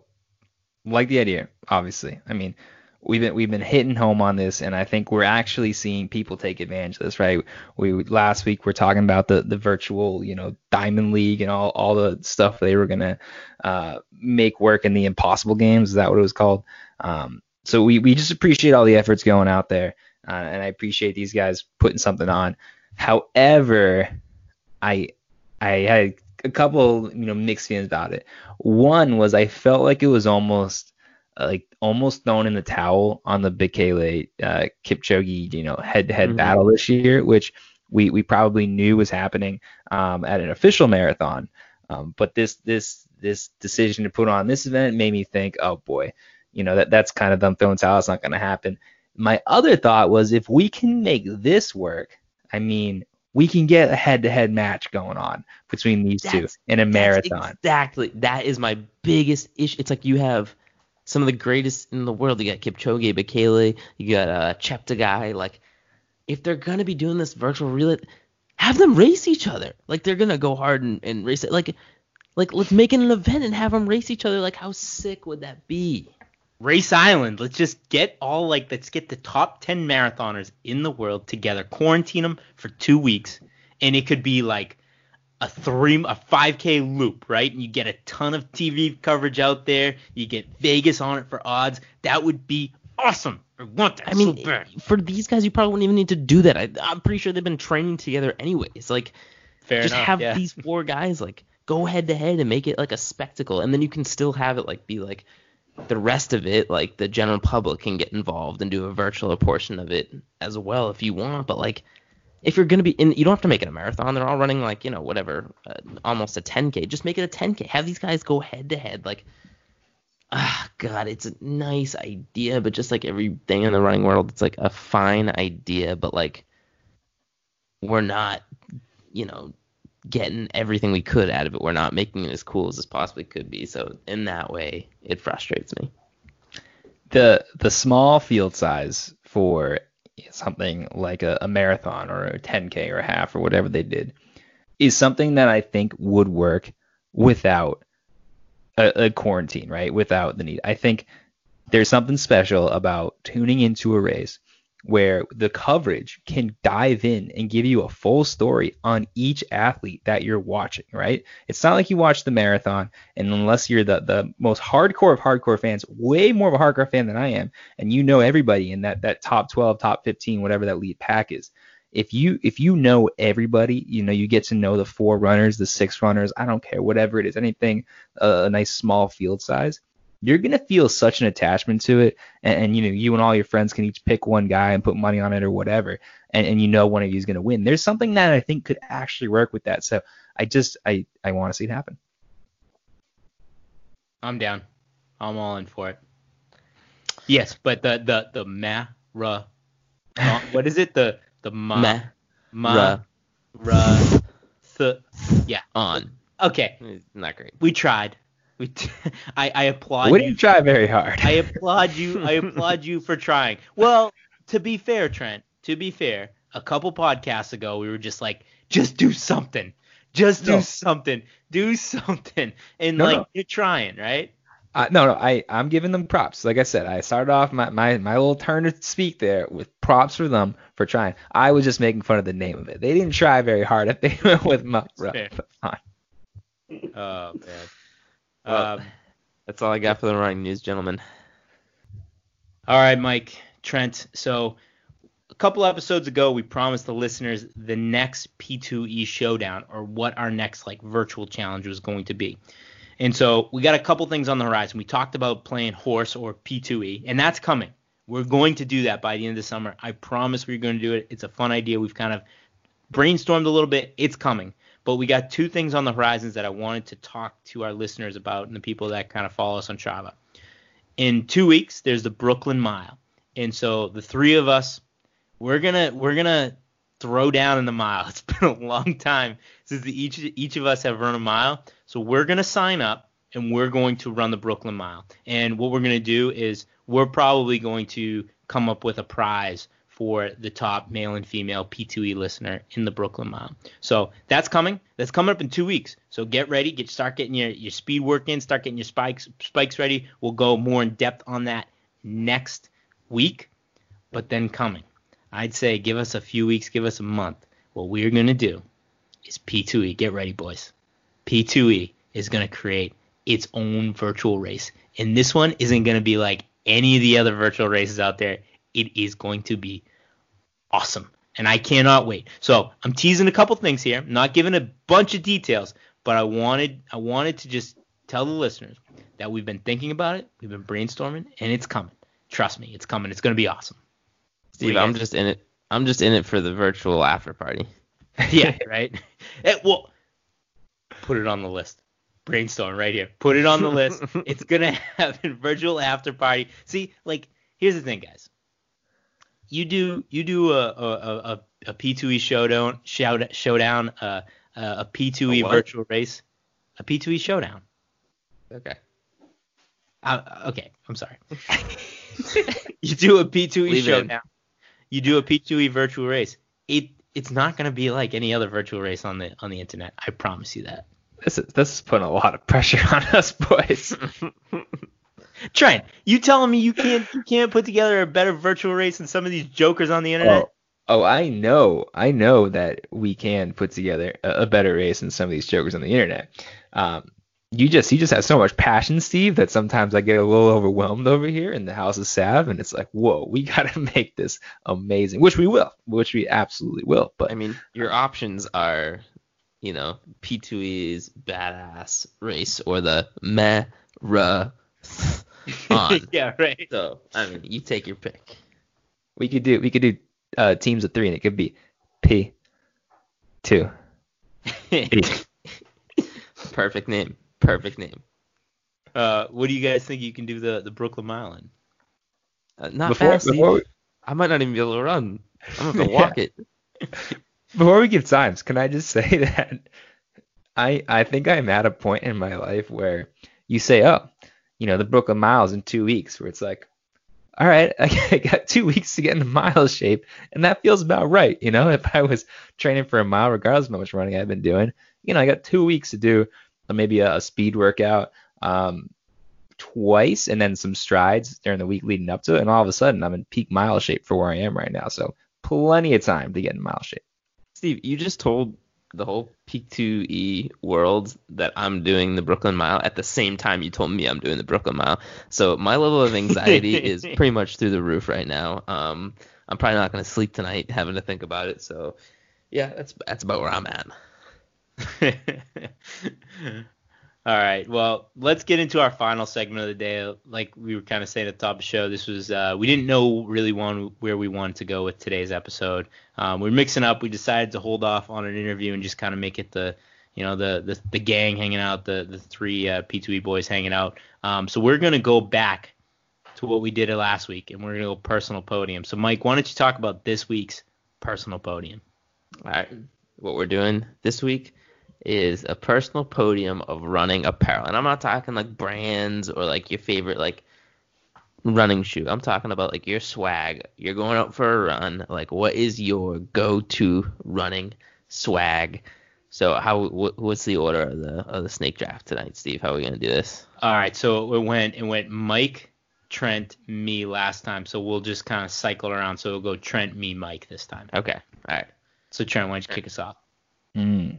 like the idea, obviously. I mean, we've been we've been hitting home on this, and I think we're actually seeing people take advantage of this, right? We last week we're talking about the the virtual, you know, Diamond League and all all the stuff they were gonna uh, make work in the Impossible Games. Is that what it was called? Um, so we we just appreciate all the efforts going out there, uh, and I appreciate these guys putting something on. However, I I had a couple you know mixed feelings about it. One was I felt like it was almost uh, like almost thrown in the towel on the Bekele uh, Kipchoge you know head to head
Mhm.
battle this year, which we we probably knew was happening um, at an official marathon. Um, but this this this decision to put on this event made me think, oh boy, you know that that's kind of them throwing towel. It's not going to happen. My other thought was if we can make this work, I mean, we can get a head-to-head match going on between these two in a marathon.
Exactly. That is my biggest issue. It's like you have some of the greatest in the world. You got Kipchoge, Bekele, you got uh, Cheptegei. Like, if they're gonna be doing this virtual relay, have them race each other. Like they're gonna go hard and, and race it. Like, like let's make it an event and have them race each other. Like, how sick would that be?
Race Island. Let's just get all like let's get the top 10 marathoners in the world together, quarantine them for 2 weeks and it could be like a three a 5k loop, right? And you get a ton of TV coverage out there. You get Vegas on it for odds. That would be awesome. I want that
I mean,
so bad.
for these guys, you probably wouldn't even need to do that. I, I'm pretty sure they've been training together anyways. Like,
Fair
just
enough.
have
yeah.
these four guys like go head to head and make it like a spectacle, and then you can still have it like be like the rest of it, like the general public can get involved and do a virtual portion of it as well if you want. But like, if you're gonna be in, you don't have to make it a marathon. They're all running like you know whatever, uh, almost a 10k. Just make it a 10k. Have these guys go head to head. Like, ah, God, it's a nice idea, but just like everything in the running world, it's like a fine idea, but like we're not, you know, getting everything we could out of it. We're not making it as cool as this possibly could be. So in that way, it frustrates me.
the the small field size for something like a, a marathon or a 10k or a half or whatever they did is something that I think would work without a, a quarantine, right? Without the need. I think there's something special about tuning into a race where the coverage can dive in and give you a full story on each athlete that you're watching, right? It's not like you watch the marathon, and unless you're the, the most hardcore of hardcore fans, way more of a hardcore fan than I am, and you know everybody in that that top 12, top 15, whatever that lead pack is. If you if you know everybody, you know you get to know the four runners, the six runners, I don't care, whatever it is, anything uh, a nice small field size you're gonna feel such an attachment to it, and, and, you know you and all your friends can each pick one guy and put money on it or whatever, and, and you know one of you is gonna win. There's something that I think could actually work with that. So I just I I want to see it happen.
I'm down. I'm all in for it. Yes, but the the the ma ra, what is it? The the ma
Meh,
ma
ra.
ra th. Yeah.
On.
Okay,
Not great.
we tried. We t- I I applaud
We
you.
didn't try very hard.
I applaud you. I applaud you for trying. Well, to be fair, Trent. To be fair, a couple podcasts ago, we were just like, just do something. Just do
No.
something. Do something. And
No,
like
no.
you're trying, right?
Uh, no, no, I, I'm giving them props. Like I said, I started off my, my, my little turn to speak there with props for them for trying. I was just making fun of the name of it. They didn't try very hard if they went with my.
Oh man.
Well,
Um,
That's all I got for the running news, gentlemen.
All right, Mike, Trent. So a couple episodes ago, we promised the listeners the next P2E showdown or what our next like virtual challenge was going to be. And so we got a couple things on the horizon. We talked about playing horse or P2E, and that's coming. We're going to do that by the end of the summer. I promise we're going to do it. It's a fun idea. We've kind of brainstormed a little bit. It's coming. But we got two things on the horizons that I wanted to talk to our listeners about and the people that kind of follow us on Strava. In two weeks there's the brooklyn mile. And so the three of us we're gonna we're gonna throw down in the mile. It's been a long time since the, each each of us have run a mile. So we're gonna sign up and we're going to run the brooklyn mile. And what we're gonna do is we're probably going to come up with a prize for the top male and female P2E listener in the Brooklyn Mile. So that's coming. That's coming up in two weeks. So get ready. Get start getting your, your speed work in. Start getting your spikes spikes ready. We'll go more in depth on that next week. But then coming, I'd say give us a few weeks. Give us a month. What we're gonna do is P2E. Get ready, boys. P2E is gonna create its own virtual race, and this one isn't gonna be like any of the other virtual races out there. It is going to be awesome. And I cannot wait. So I'm teasing a couple things here. I'm not giving a bunch of details, but I wanted I wanted to just tell the listeners that we've been thinking about it, we've been brainstorming, and it's coming. Trust me, it's coming. It's gonna be awesome.
Steve,
What do you
I'm just in it. I'm just in it for the virtual after party.
yeah, right. Eh, well, put it on the list. Brainstorm right here. Put it on the list. it's gonna have a virtual after party. See, like, here's the thing, guys. You do you do a a a, a P2E showdown shout showdown uh, uh, a P2E
A
virtual race, a P2E showdown.
Okay.
Uh, okay, I'm sorry. you do a P2E
Leave
showdown. You do a P2E virtual race. It it's not gonna be like any other virtual race on the on the internet. I promise you that.
This is this is putting a lot of pressure on us boys.
Trent, you telling me you can't you can't put together a better virtual race than some of these jokers on the internet?
Oh, Oh, I know, I know that we can put together a, a better race than some of these jokers on the internet. Um, you just you just have so much passion, Steve, that sometimes I get a little overwhelmed over here in the House of Sav, and it's like, whoa, we gotta make this amazing, which we will, which we absolutely will. But
I mean, your options are, you know, P2E's badass race or the meh ra on.
yeah, right.
So I mean, you take your pick.
we could do we could do uh, teams of three, and it could be P two. P.
Perfect name. Perfect name.
Uh, what do you guys think you can do the the Brooklyn Mile in?
Uh, not
Before,
fast.
Before, we,
I might not even be able to run. I'm gonna have to walk it.
before we give times, can I just say that I I think I'm at a point in my life where you say, oh, you know, the Brooklyn Miles in two weeks, where it's like, all right, I got two weeks to get into mile shape, and that feels about right. You know, if I was training for a mile, regardless of how much running I've been doing, you know, I got two weeks to do uh, maybe a, a speed workout. Um, twice and then some strides during the week leading up to it and all of a sudden I'm in peak mile shape for where I am right now so plenty of time to get in mile shape
Steve, you just told the whole Peak 2E world that I'm doing the Brooklyn Mile at the same time you told me I'm doing the Brooklyn Mile. So my level of anxiety is pretty much through the roof right now. Um, I'm probably not going to sleep tonight having to think about it. So yeah, that's that's about where I'm at.
All right. Well, let's get into our final segment of the day. Like we were kind of saying at the top of the show, this was uh, we didn't know really one where we wanted to go with today's episode. Um, we're mixing up. We decided to hold off on an interview and just kind of make it the you know the the, the gang hanging out, the the three uh, P2E boys hanging out. Um, so we're gonna go back to what we did last week, and we're gonna go personal podium. So Mike, why don't you talk about this week's personal podium?
All right. What we're doing this week is a personal podium of running apparel. And I'm not talking like brands or like your favorite like running shoe. I'm talking about like your swag. You're going out for a run. Like what is your go-to running swag? So how wh- what's the order of the of the snake draft tonight, Steve? How are we gonna do this?
All right, so it went it went Mike, Trent, me last time. So we'll just kind of cycle around. So it'll go Trent, me, Mike this time.
Okay. All right.
So Trent, why don't you kick us off?
Mm.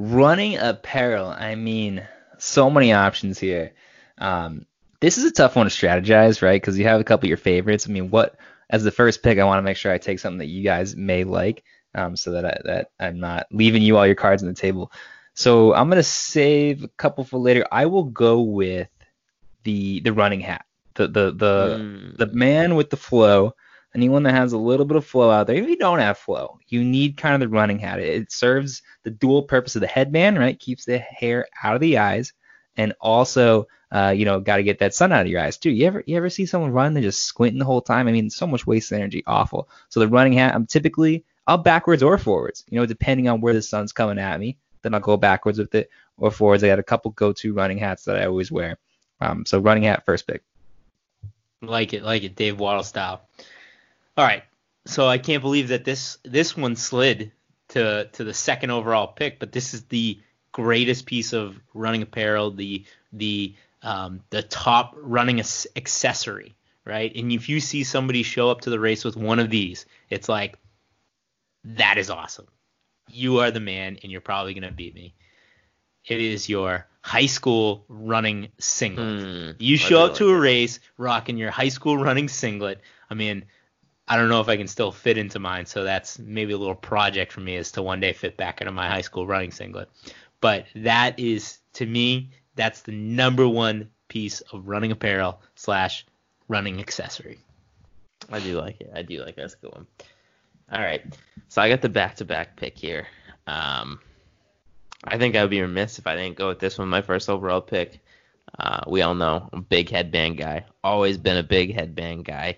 Running apparel. I mean, so many options here. Um, this is a tough one to strategize, right? Because you have a couple of your favorites. I mean, what as the first pick, I want to make sure I take something that you guys may like, um, so that I, that I'm not leaving you all your cards on the table. So I'm gonna save a couple for later. I will go with the the running hat, the the the
Mm.
the man with the flow. Anyone that has a little bit of flow out there, if you don't have flow, you need kind of the running hat. It, serves the dual purpose of the headband, right? Keeps the hair out of the eyes, and also, uh, you know, got to get that sun out of your eyes too. You ever you ever see someone run? They're just squinting the whole time. I mean, so much wasted energy, awful. So the running hat, I'm typically I'll backwards or forwards, you know, depending on where the sun's coming at me. Then I'll go backwards with it or forwards. I got a couple go-to running hats that I always wear. Um, so running hat first pick.
Like it, like it, Dave Wottle style. All right. So I can't believe that this this one slid to to the second overall pick, but this is the greatest piece of running apparel, the the um, the top running accessory, right? And if you see somebody show up to the race with one of these, it's like that is awesome. You are the man, and you're probably gonna beat me. It is your high school running singlet.
Hmm,
You show up
like
to a race rocking your high school running singlet. I mean, I don't know if I can still fit into mine, so that's maybe a little project for me is to one day fit back into my high school running singlet. But that is to me, that's the number one piece of running apparel slash running accessory.
I do like it. I do like it. That's a good one. All right. So I got the back-to-back pick here. Um, I think I would be remiss if I didn't go with this one. My first overall pick. Uh, we all know I'm a big headband guy. Always been a big headband guy.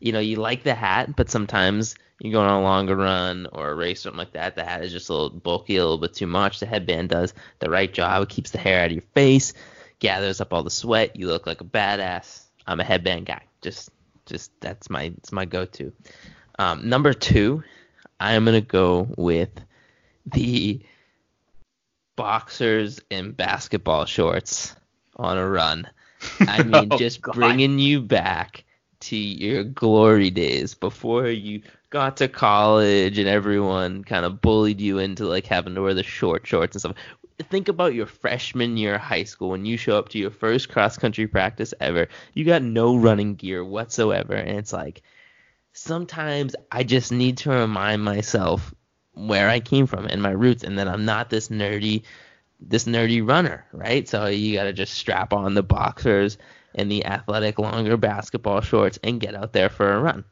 You know, you like the hat, but sometimes you're going on a longer run or a race or something like that. The hat is just a little bulky, a little bit too much. The headband does the right job. It keeps the hair out of your face, gathers up all the sweat. You look like a badass. I'm a headband guy. Just, just that's my, it's my go-to. Um, number two, I'm gonna go with the boxers and basketball shorts on a run. I mean,
Oh,
just
God.
bringing you back to your glory days before you got to college and everyone kind of bullied you into like having to wear the short shorts and stuff. Think about your freshman year of high school when you show up to your first cross country practice ever. You got no running gear whatsoever, and it's like sometimes I just need to remind myself where I came from and my roots, and that I'm not this nerdy, this nerdy runner, right? So you gotta just strap on the boxers and the athletic longer basketball shorts and get out there for a run.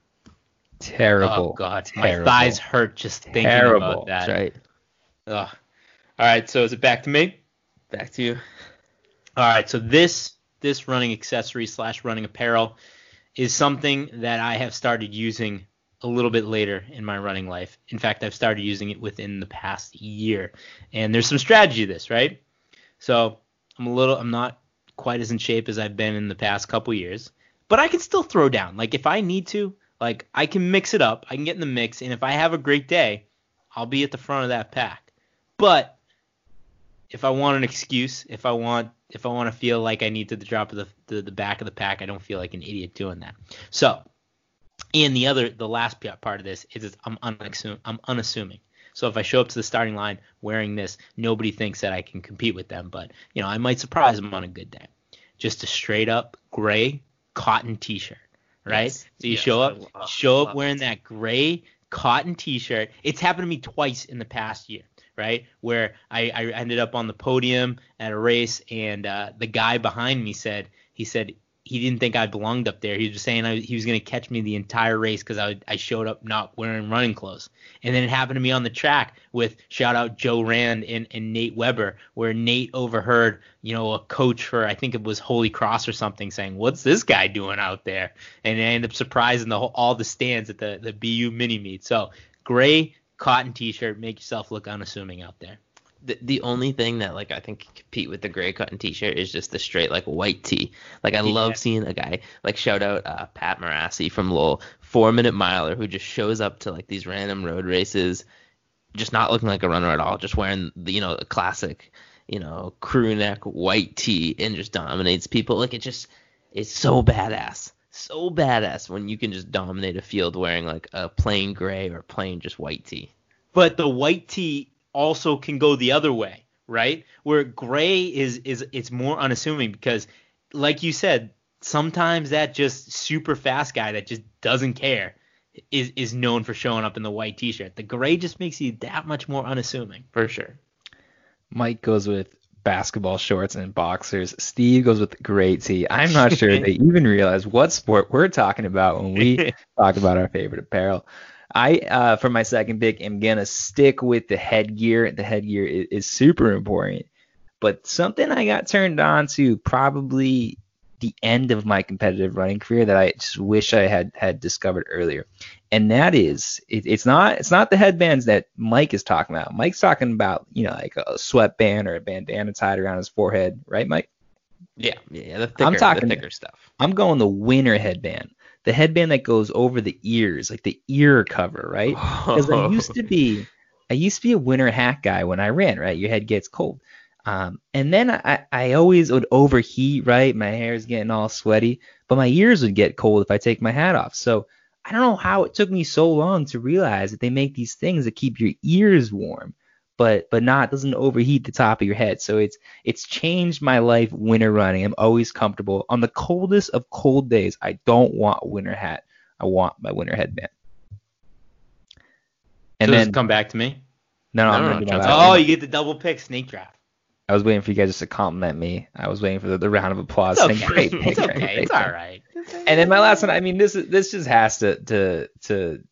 Terrible.
Oh god,
Terrible.
my thighs hurt just thinking
Terrible.
about that.
That's right.
Ugh. All right, so is it back to me?
Back to you.
All right, so this this running accessory slash running apparel is something that I have started using a little bit later in my running life. In fact, I've started using it within the past year, and there's some strategy to this, right? So I'm a little, I'm not quite as in shape as I've been in the past couple years, but I can still throw down. Like if I need to, like I can mix it up. I can get in the mix, and if I have a great day, I'll be at the front of that pack. But if I want an excuse, if I want if I want to feel like I need to drop the, the the back of the pack, I don't feel like an idiot doing that. So, and the other the last part of this is, is I'm unassuming. I'm unassuming. So if I show up to the starting line wearing this, nobody thinks that I can compete with them. But you know, I might surprise them on a good day. Just a straight up gray cotton T-shirt, right?
Yes.
So you
Yes,
show up,
love-
show up wearing
it.
that gray cotton T-shirt. It's happened to me twice in the past year, right? Where I, I ended up on the podium at a race, and uh, the guy behind me said he said he didn't think I belonged up there. He was just saying I, he was going to catch me the entire race because I, I showed up not wearing running clothes. And then it happened to me on the track with shout out Joe Rand and, and Nate Weber, where Nate overheard, you know, a coach for I think it was Holy Cross or something saying, "What's this guy doing out there?" And I ended up surprising the whole, all the stands at the the BU mini meet. So gray cotton T-shirt, make yourself look unassuming out there.
The, the only thing that like I think can compete with the gray cotton t-shirt is just the straight like white tee. Like I
Yeah.
love seeing a guy like shout out uh, Pat Marassi from Lowell, four minute miler who just shows up to like these random road races, just not looking like a runner at all, just wearing the you know a classic, you know crew neck white tee and just dominates people. Like it just it's so badass. So badass when you can just dominate a field wearing like a plain gray or plain just white tee.
but the white tee also can go the other way, right? Where gray is is it's more unassuming because, like you said, sometimes that just super fast guy that just doesn't care is is known for showing up in the white t-shirt. The gray just makes you that much more unassuming.
For sure.
Mike goes with basketball shorts and boxers. Steve goes with gray tee. I'm not sure they even realize what sport we're talking about when we talk about our favorite apparel. I, uh, for my second pick, am gonna stick with the headgear. The headgear is, is super important, but something I got turned on to probably the end of my competitive running career that I just wish I had had discovered earlier, and that is it, it's not it's not the headbands that Mike is talking about. Mike's talking about you know like a sweatband or a bandana tied around his forehead, right, Mike?
Yeah, yeah, yeah, the thicker,
I'm talking-
the thicker stuff.
I'm going the winter headband, the headband that goes over the ears, like the ear cover, right? Because I used to be, I used to be a winter hat guy when I ran, right? Your head gets cold. Um, and then I, I always would overheat, right? My hair's getting all sweaty, but my ears would get cold if I take my hat off. So I don't know how it took me so long to realize that they make these things that keep your ears warm, but but not doesn't overheat the top of your head. So it's it's changed my life winter running. I'm always comfortable. On the coldest of cold days, I don't want a winter hat. I want my winter headband. And
so
then
come back to me?
no, no,
No,
I'm
no,
gonna do my
John's-
last
Oh, you get the double pick snake draft.
I was waiting for you guys just to compliment me. I was waiting for the, the round of applause.
It's okay.
great,
it's okay.
great,
It's all right.
And then my last one. I mean, this is this just has to to to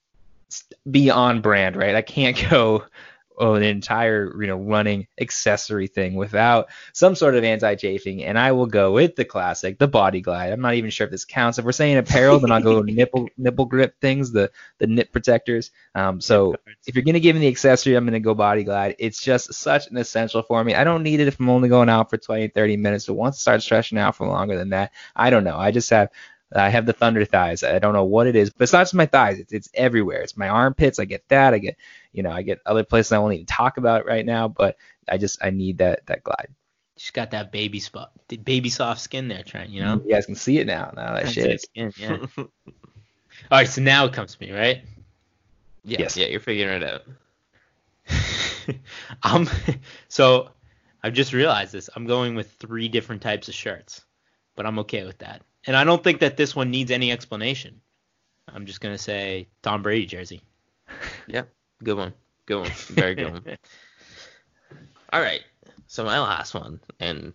be on brand, right? I can't go an entire you know running accessory thing without some sort of anti-chafing, and I will go with the classic, the Body Glide. I'm not even sure if this counts. If we're saying apparel, then I'll go nipple nipple grip things, the the nip protectors. Um, so if you're gonna give me the accessory, I'm gonna go Body Glide. It's just such an essential for me. I don't need it if I'm only going out for 20, 30 minutes. But once I start stretching out for longer than that, I don't know. I just have I have the thunder thighs. I don't know what it is, but it's not just my thighs. It's, it's everywhere. It's my armpits. I get that. I get, you know, I get other places I won't even talk about right now. But I just I need that that glide.
She's got that baby spot, the baby soft skin there, Trent. You know.
You guys can see it now. Now that shit.
Yeah, yeah.
All right, so now it comes to me, right?
Yeah,
Yes.
yeah, you're figuring it out.
I'm um, so I've just realized this. I'm going with three different types of shirts, but I'm okay with that. And I don't think that this one needs any explanation. I'm just gonna say Tom Brady jersey.
Good one. Good one. Very good one. All right. So my last one, and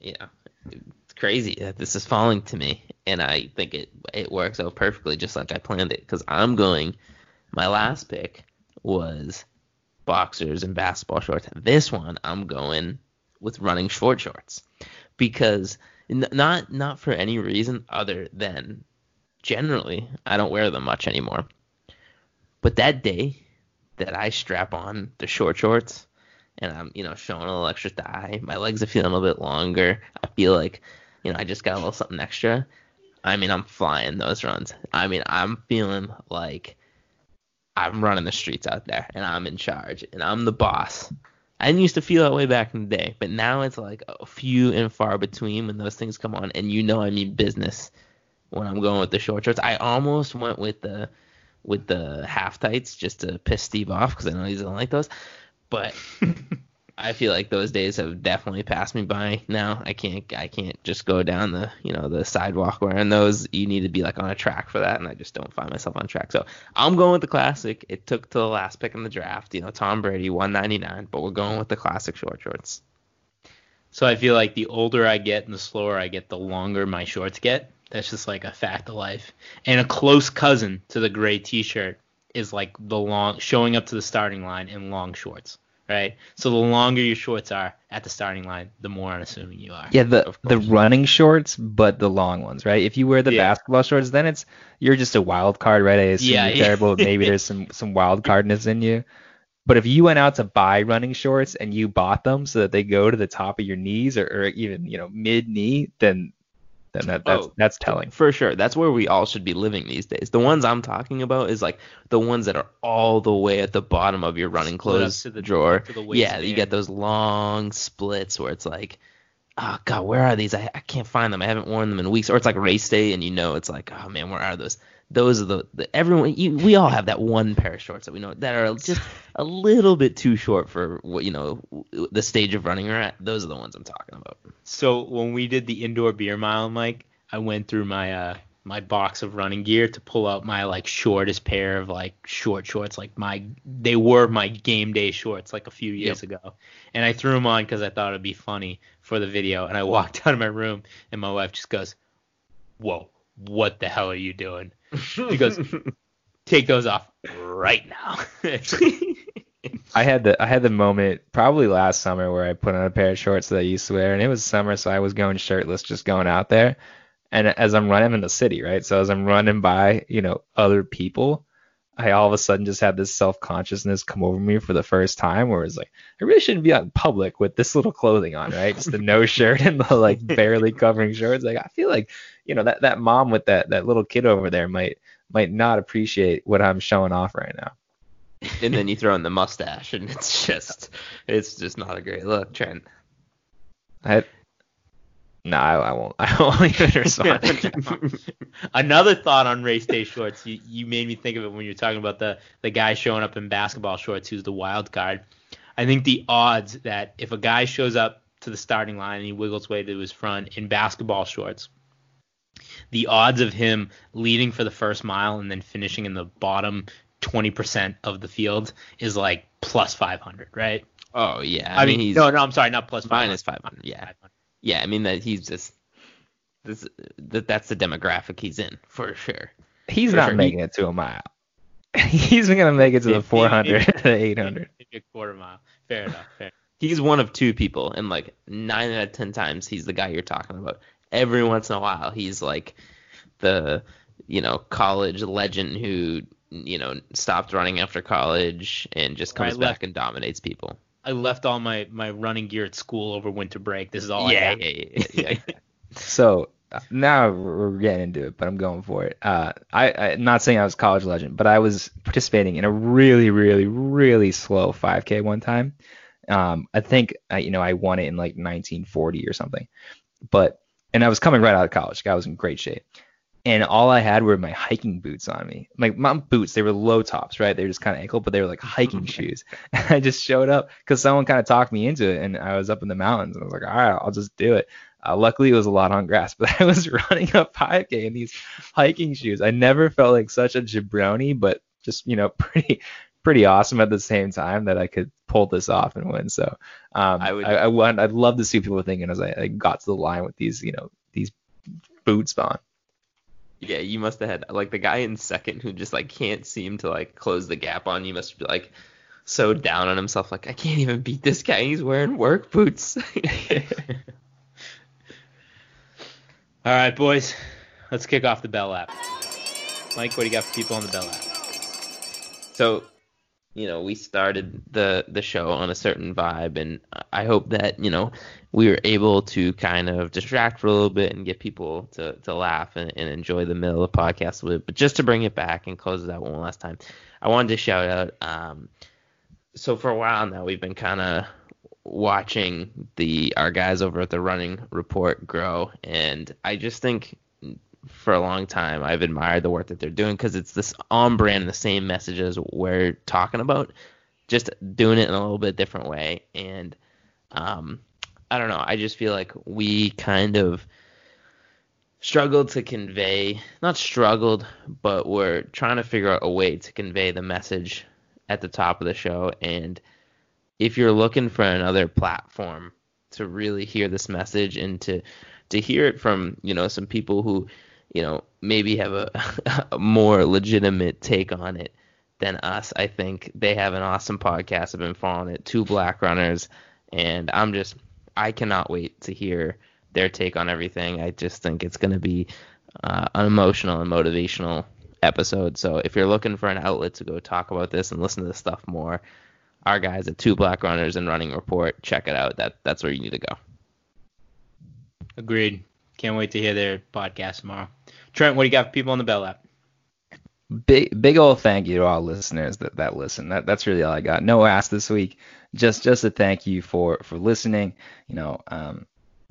yeah, it's crazy that this is falling to me, and I think it it works out perfectly, just like I planned it. Because I'm going. My last pick was boxers and basketball shorts. This one, I'm going with running short shorts, because n- not not for any reason other than generally I don't wear them much anymore. But that day that I strap on the short shorts and I'm, you know, showing a little extra thigh, my legs are feeling a little bit longer. I feel like, you know, I just got a little something extra. I mean, I'm flying those runs. I mean, I'm feeling like I'm running the streets out there and I'm in charge and I'm the boss. I didn't used to feel that way back in the day, but now it's like a few and far between when those things come on, and you know I mean business when I'm going with the short shorts. I almost went with the with the half tights just to piss Steve off because I know he doesn't like those. But I feel like those days have definitely passed me by now. I can't I can't just go down the you know the sidewalk wearing those. You need to be like on a track for that, and I just don't find myself on track. So I'm going with the classic. It took to the last pick in the draft. You know Tom Brady 199, but we're going with the classic short shorts.
So I feel like the older I get and the slower I get, the longer my shorts get. That's just like a fact of life. And a close cousin to the gray t-shirt is like the long showing up to the starting line in long shorts, right? So the longer your shorts are at the starting line, the more unassuming you are.
Yeah, the the running shorts, but the long ones, right? If you wear the
Yeah.
basketball shorts, then it's you're just a wild card, right? I assume
Yeah,
you're
yeah.
terrible. Maybe there's some some wild cardness in you. But if you went out to buy running shorts and you bought them so that they go to the top of your knees or, or even you know mid knee, then then that, that's
Oh,
that's telling.
For sure. That's where we all should be living these days. The ones I'm talking about is like the ones that are all the way at the bottom of your running clothes
to the-
drawer.
to the
yeah, you get those long splits where it's like, oh god, where are these? I, I can't find them. I haven't worn them in weeks. Or it's like race day and you know it's like, oh man, where are those? Those are the, the everyone. You, we all have that one pair of shorts that we know that are just a little bit too short for what you know the stage of running we're at. Those are the ones I'm talking about.
So when we did the indoor beer mile, Mike, I went through my uh my box of running gear to pull out my like shortest pair of like short shorts, like my they were my game day shorts like a few years ago, and I threw them on because I thought it'd be funny for the video, and I walked out of my room, and my wife just goes, "Whoa, what the hell are you doing?" She goes, "Take those off right now."
I had the I had the moment probably last summer where I put on a pair of shorts that I used to wear, and it was summer, so I was going shirtless, just going out there. And as I'm running in the city, right? So as I'm running by, you know, other people, I all of a sudden just had this self consciousness come over me for the first time, where it's like I really shouldn't be out in public with this little clothing on, right? Just the no shirt and the like barely covering shorts. Like I feel like, you know, that that mom with that that little kid over there might might not appreciate what I'm showing off right now.
and then you throw in the mustache, and it's just it's just not a great look, Trent.
I no, I, I won't. I won't even respond.
Another thought on race day shorts. You, you made me think of it when you're talking about the the guy showing up in basketball shorts who's the wild card. I think the odds that if a guy shows up to the starting line and he wiggles way to his front in basketball shorts, the odds of him leading for the first mile and then finishing in the bottom 20% of the field is like plus 500, right?
Oh yeah,
I, mean,
he's
no, no, I'm sorry, not plus 500.
minus 500. Yeah, yeah. I mean that he's just this that that's the demographic he's in for sure.
He's
For
not
sure.
making it to a mile. He's gonna make it to the 400, the 800.
Maybe a quarter mile. Fair enough. Fair.
He's one of two people, and like nine out of ten times he's the guy you're talking about. Every once in a while he's like the you know college legend who you know stopped running after college and just comes
Right,
back
left-
and dominates people.
I left all my, my running gear at school over winter break. This is all
yeah,
I got.
yeah, yeah, yeah, yeah.
So uh, now we're we're getting into it, but I'm going for it. Uh, I, I'm not saying I was college legend, but I was participating in a really, really, really slow 5K one time. Um, I think I, you know I won it in like 1940 or something, but and I was coming right out of college. I was in great shape, and all I had were my hiking boots on me. Like not boots, they were low tops, right? They were just kind of ankle, but they were like hiking shoes. And I just showed up because someone kind of talked me into it, and I was up in the mountains, and I was like, all right, I'll just do it. Uh, luckily, it was a lot on grass, but I was running a 5K in these hiking shoes. I never felt like such a jabroni, but just you know, pretty pretty awesome at the same time that I could pull this off and win. So um, I would, I, I want, I'd love to see people thinking as I, I got to the line with these, you know, these boots on.
Yeah, you must have had like the guy in second who just like can't seem to like close the gap on you must be like so down on himself like I can't even beat this guy. He's wearing work boots.
All right, boys. Let's kick off the Bell lap. Mike, what do you got for people on the Bell lap?
So, you know, we started the the show on a certain vibe and I hope that, you know, we were able to kind of distract for a little bit and get people to, to laugh and, and enjoy the middle of the podcast a bit. But just to bring it back and close it out one last time, I wanted to shout out. Um, so for a while now, we've been kind of watching the our guys over at the Running Report grow, and I just think for a long time I've admired the work that they're doing because it's this on brand, the same messages we're talking about, just doing it in a little bit different way, and um, I don't know. I just feel like we kind of struggled to convey, not struggled, but we're trying to figure out a way to convey the message at the top of the show. And if you're looking for another platform to really hear this message and to to hear it from you know some people who you know maybe have a, a more legitimate take on it than us, I think they have an awesome podcast. I've been following it, two black runners, and I'm just I cannot wait to hear their take on everything. I just think it's going to be uh, an emotional and motivational episode. So if you're looking for an outlet to go talk about this and listen to this stuff more, our guys at Two Black Runners and Running Report, check it out. That that's where you need to go.
Agreed. Can't wait to hear their podcast tomorrow. Trent, what do you got for people on the Bell lap?
Big big old thank you to all listeners that, that listen. That that's really all I got. No ask this week. Just just a thank you for for listening. You know, um,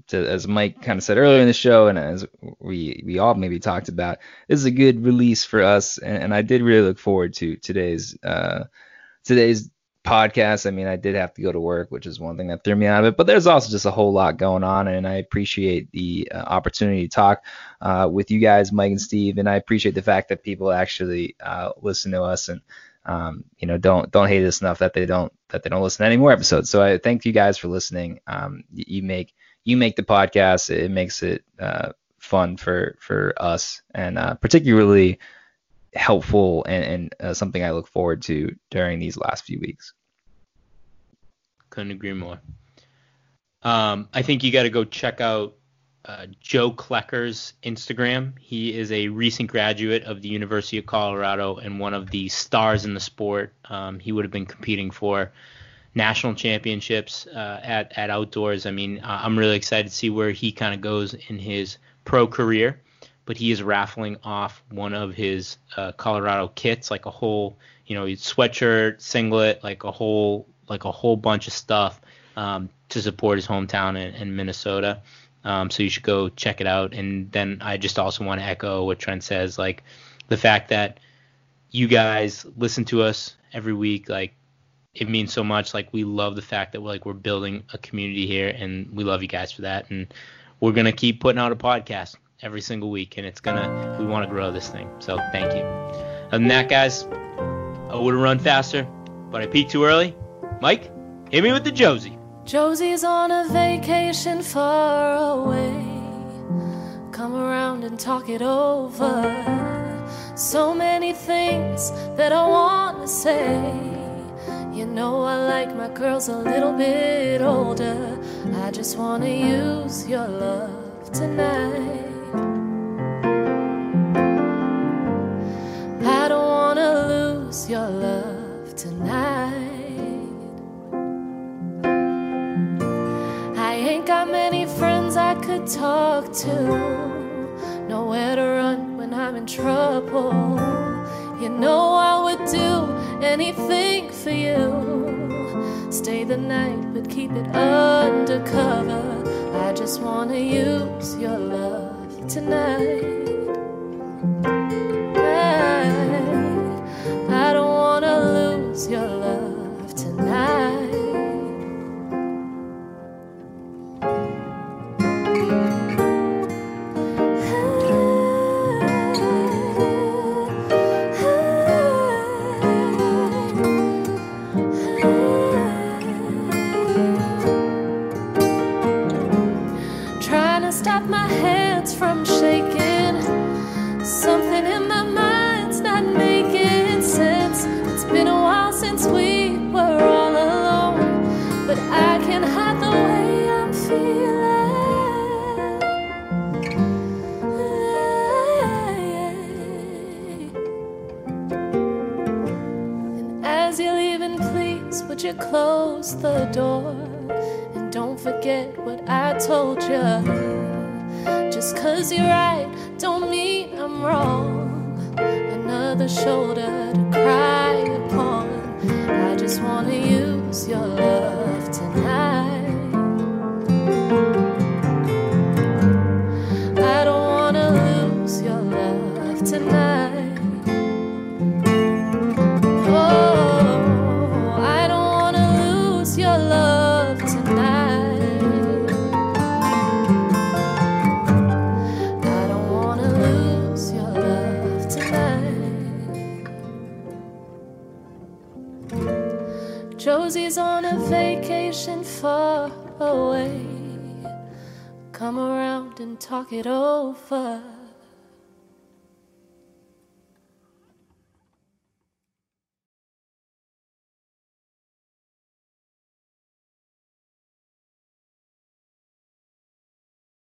to, as Mike kind of said earlier in the show, and as we we all maybe talked about, this is a good release for us, and, and I did really look forward to today's uh, today's podcast. I mean, I did have to go to work, which is one thing that threw me out of it. But there's also just a whole lot going on, and I appreciate the uh, opportunity to talk uh, with you guys, Mike and Steve, and I appreciate the fact that people actually uh, listen to us and um, you know don't don't hate us enough that they don't that they don't listen to any more episodes. So I thank you guys for listening. Um, you make you make the podcast. It makes it uh, fun for for us, and uh, particularly helpful and, and uh, something I look forward to during these last few weeks.
Couldn't agree more. Um, I think you got to go check out uh, Joe Klecker's Instagram. He is a recent graduate of the University of Colorado and one of the stars in the sport. Um, he would have been competing for national championships uh, at at outdoors. I mean, I'm really excited to see where he kind of goes in his pro career but he is raffling off one of his uh, Colorado kits, like a whole, you know, sweatshirt, singlet, like a whole, like a whole bunch of stuff um, to support his hometown in, in Minnesota. Um, so you should go check it out. And then I just also want to echo what Trent says, like the fact that you guys listen to us every week, like it means so much. Like we love the fact that we're like we're building a community here, and we love you guys for that. And we're gonna keep putting out a podcast every single week, and it's gonna we want to grow this thing. So thank you. Other than that, guys, I would have run faster, but I peaked too early. Mike, hit me with the Josie.
Josie's on a vacation far away. Come around and talk it over. So many things that I want to say. You know, I like my girls a little bit older. I just want to use your love tonight. Your love tonight. I ain't got many friends I could talk to, nowhere to run when I'm in trouble. You know I would do anything for you. Stay the night, but keep it undercover. I just wanna use your love tonight.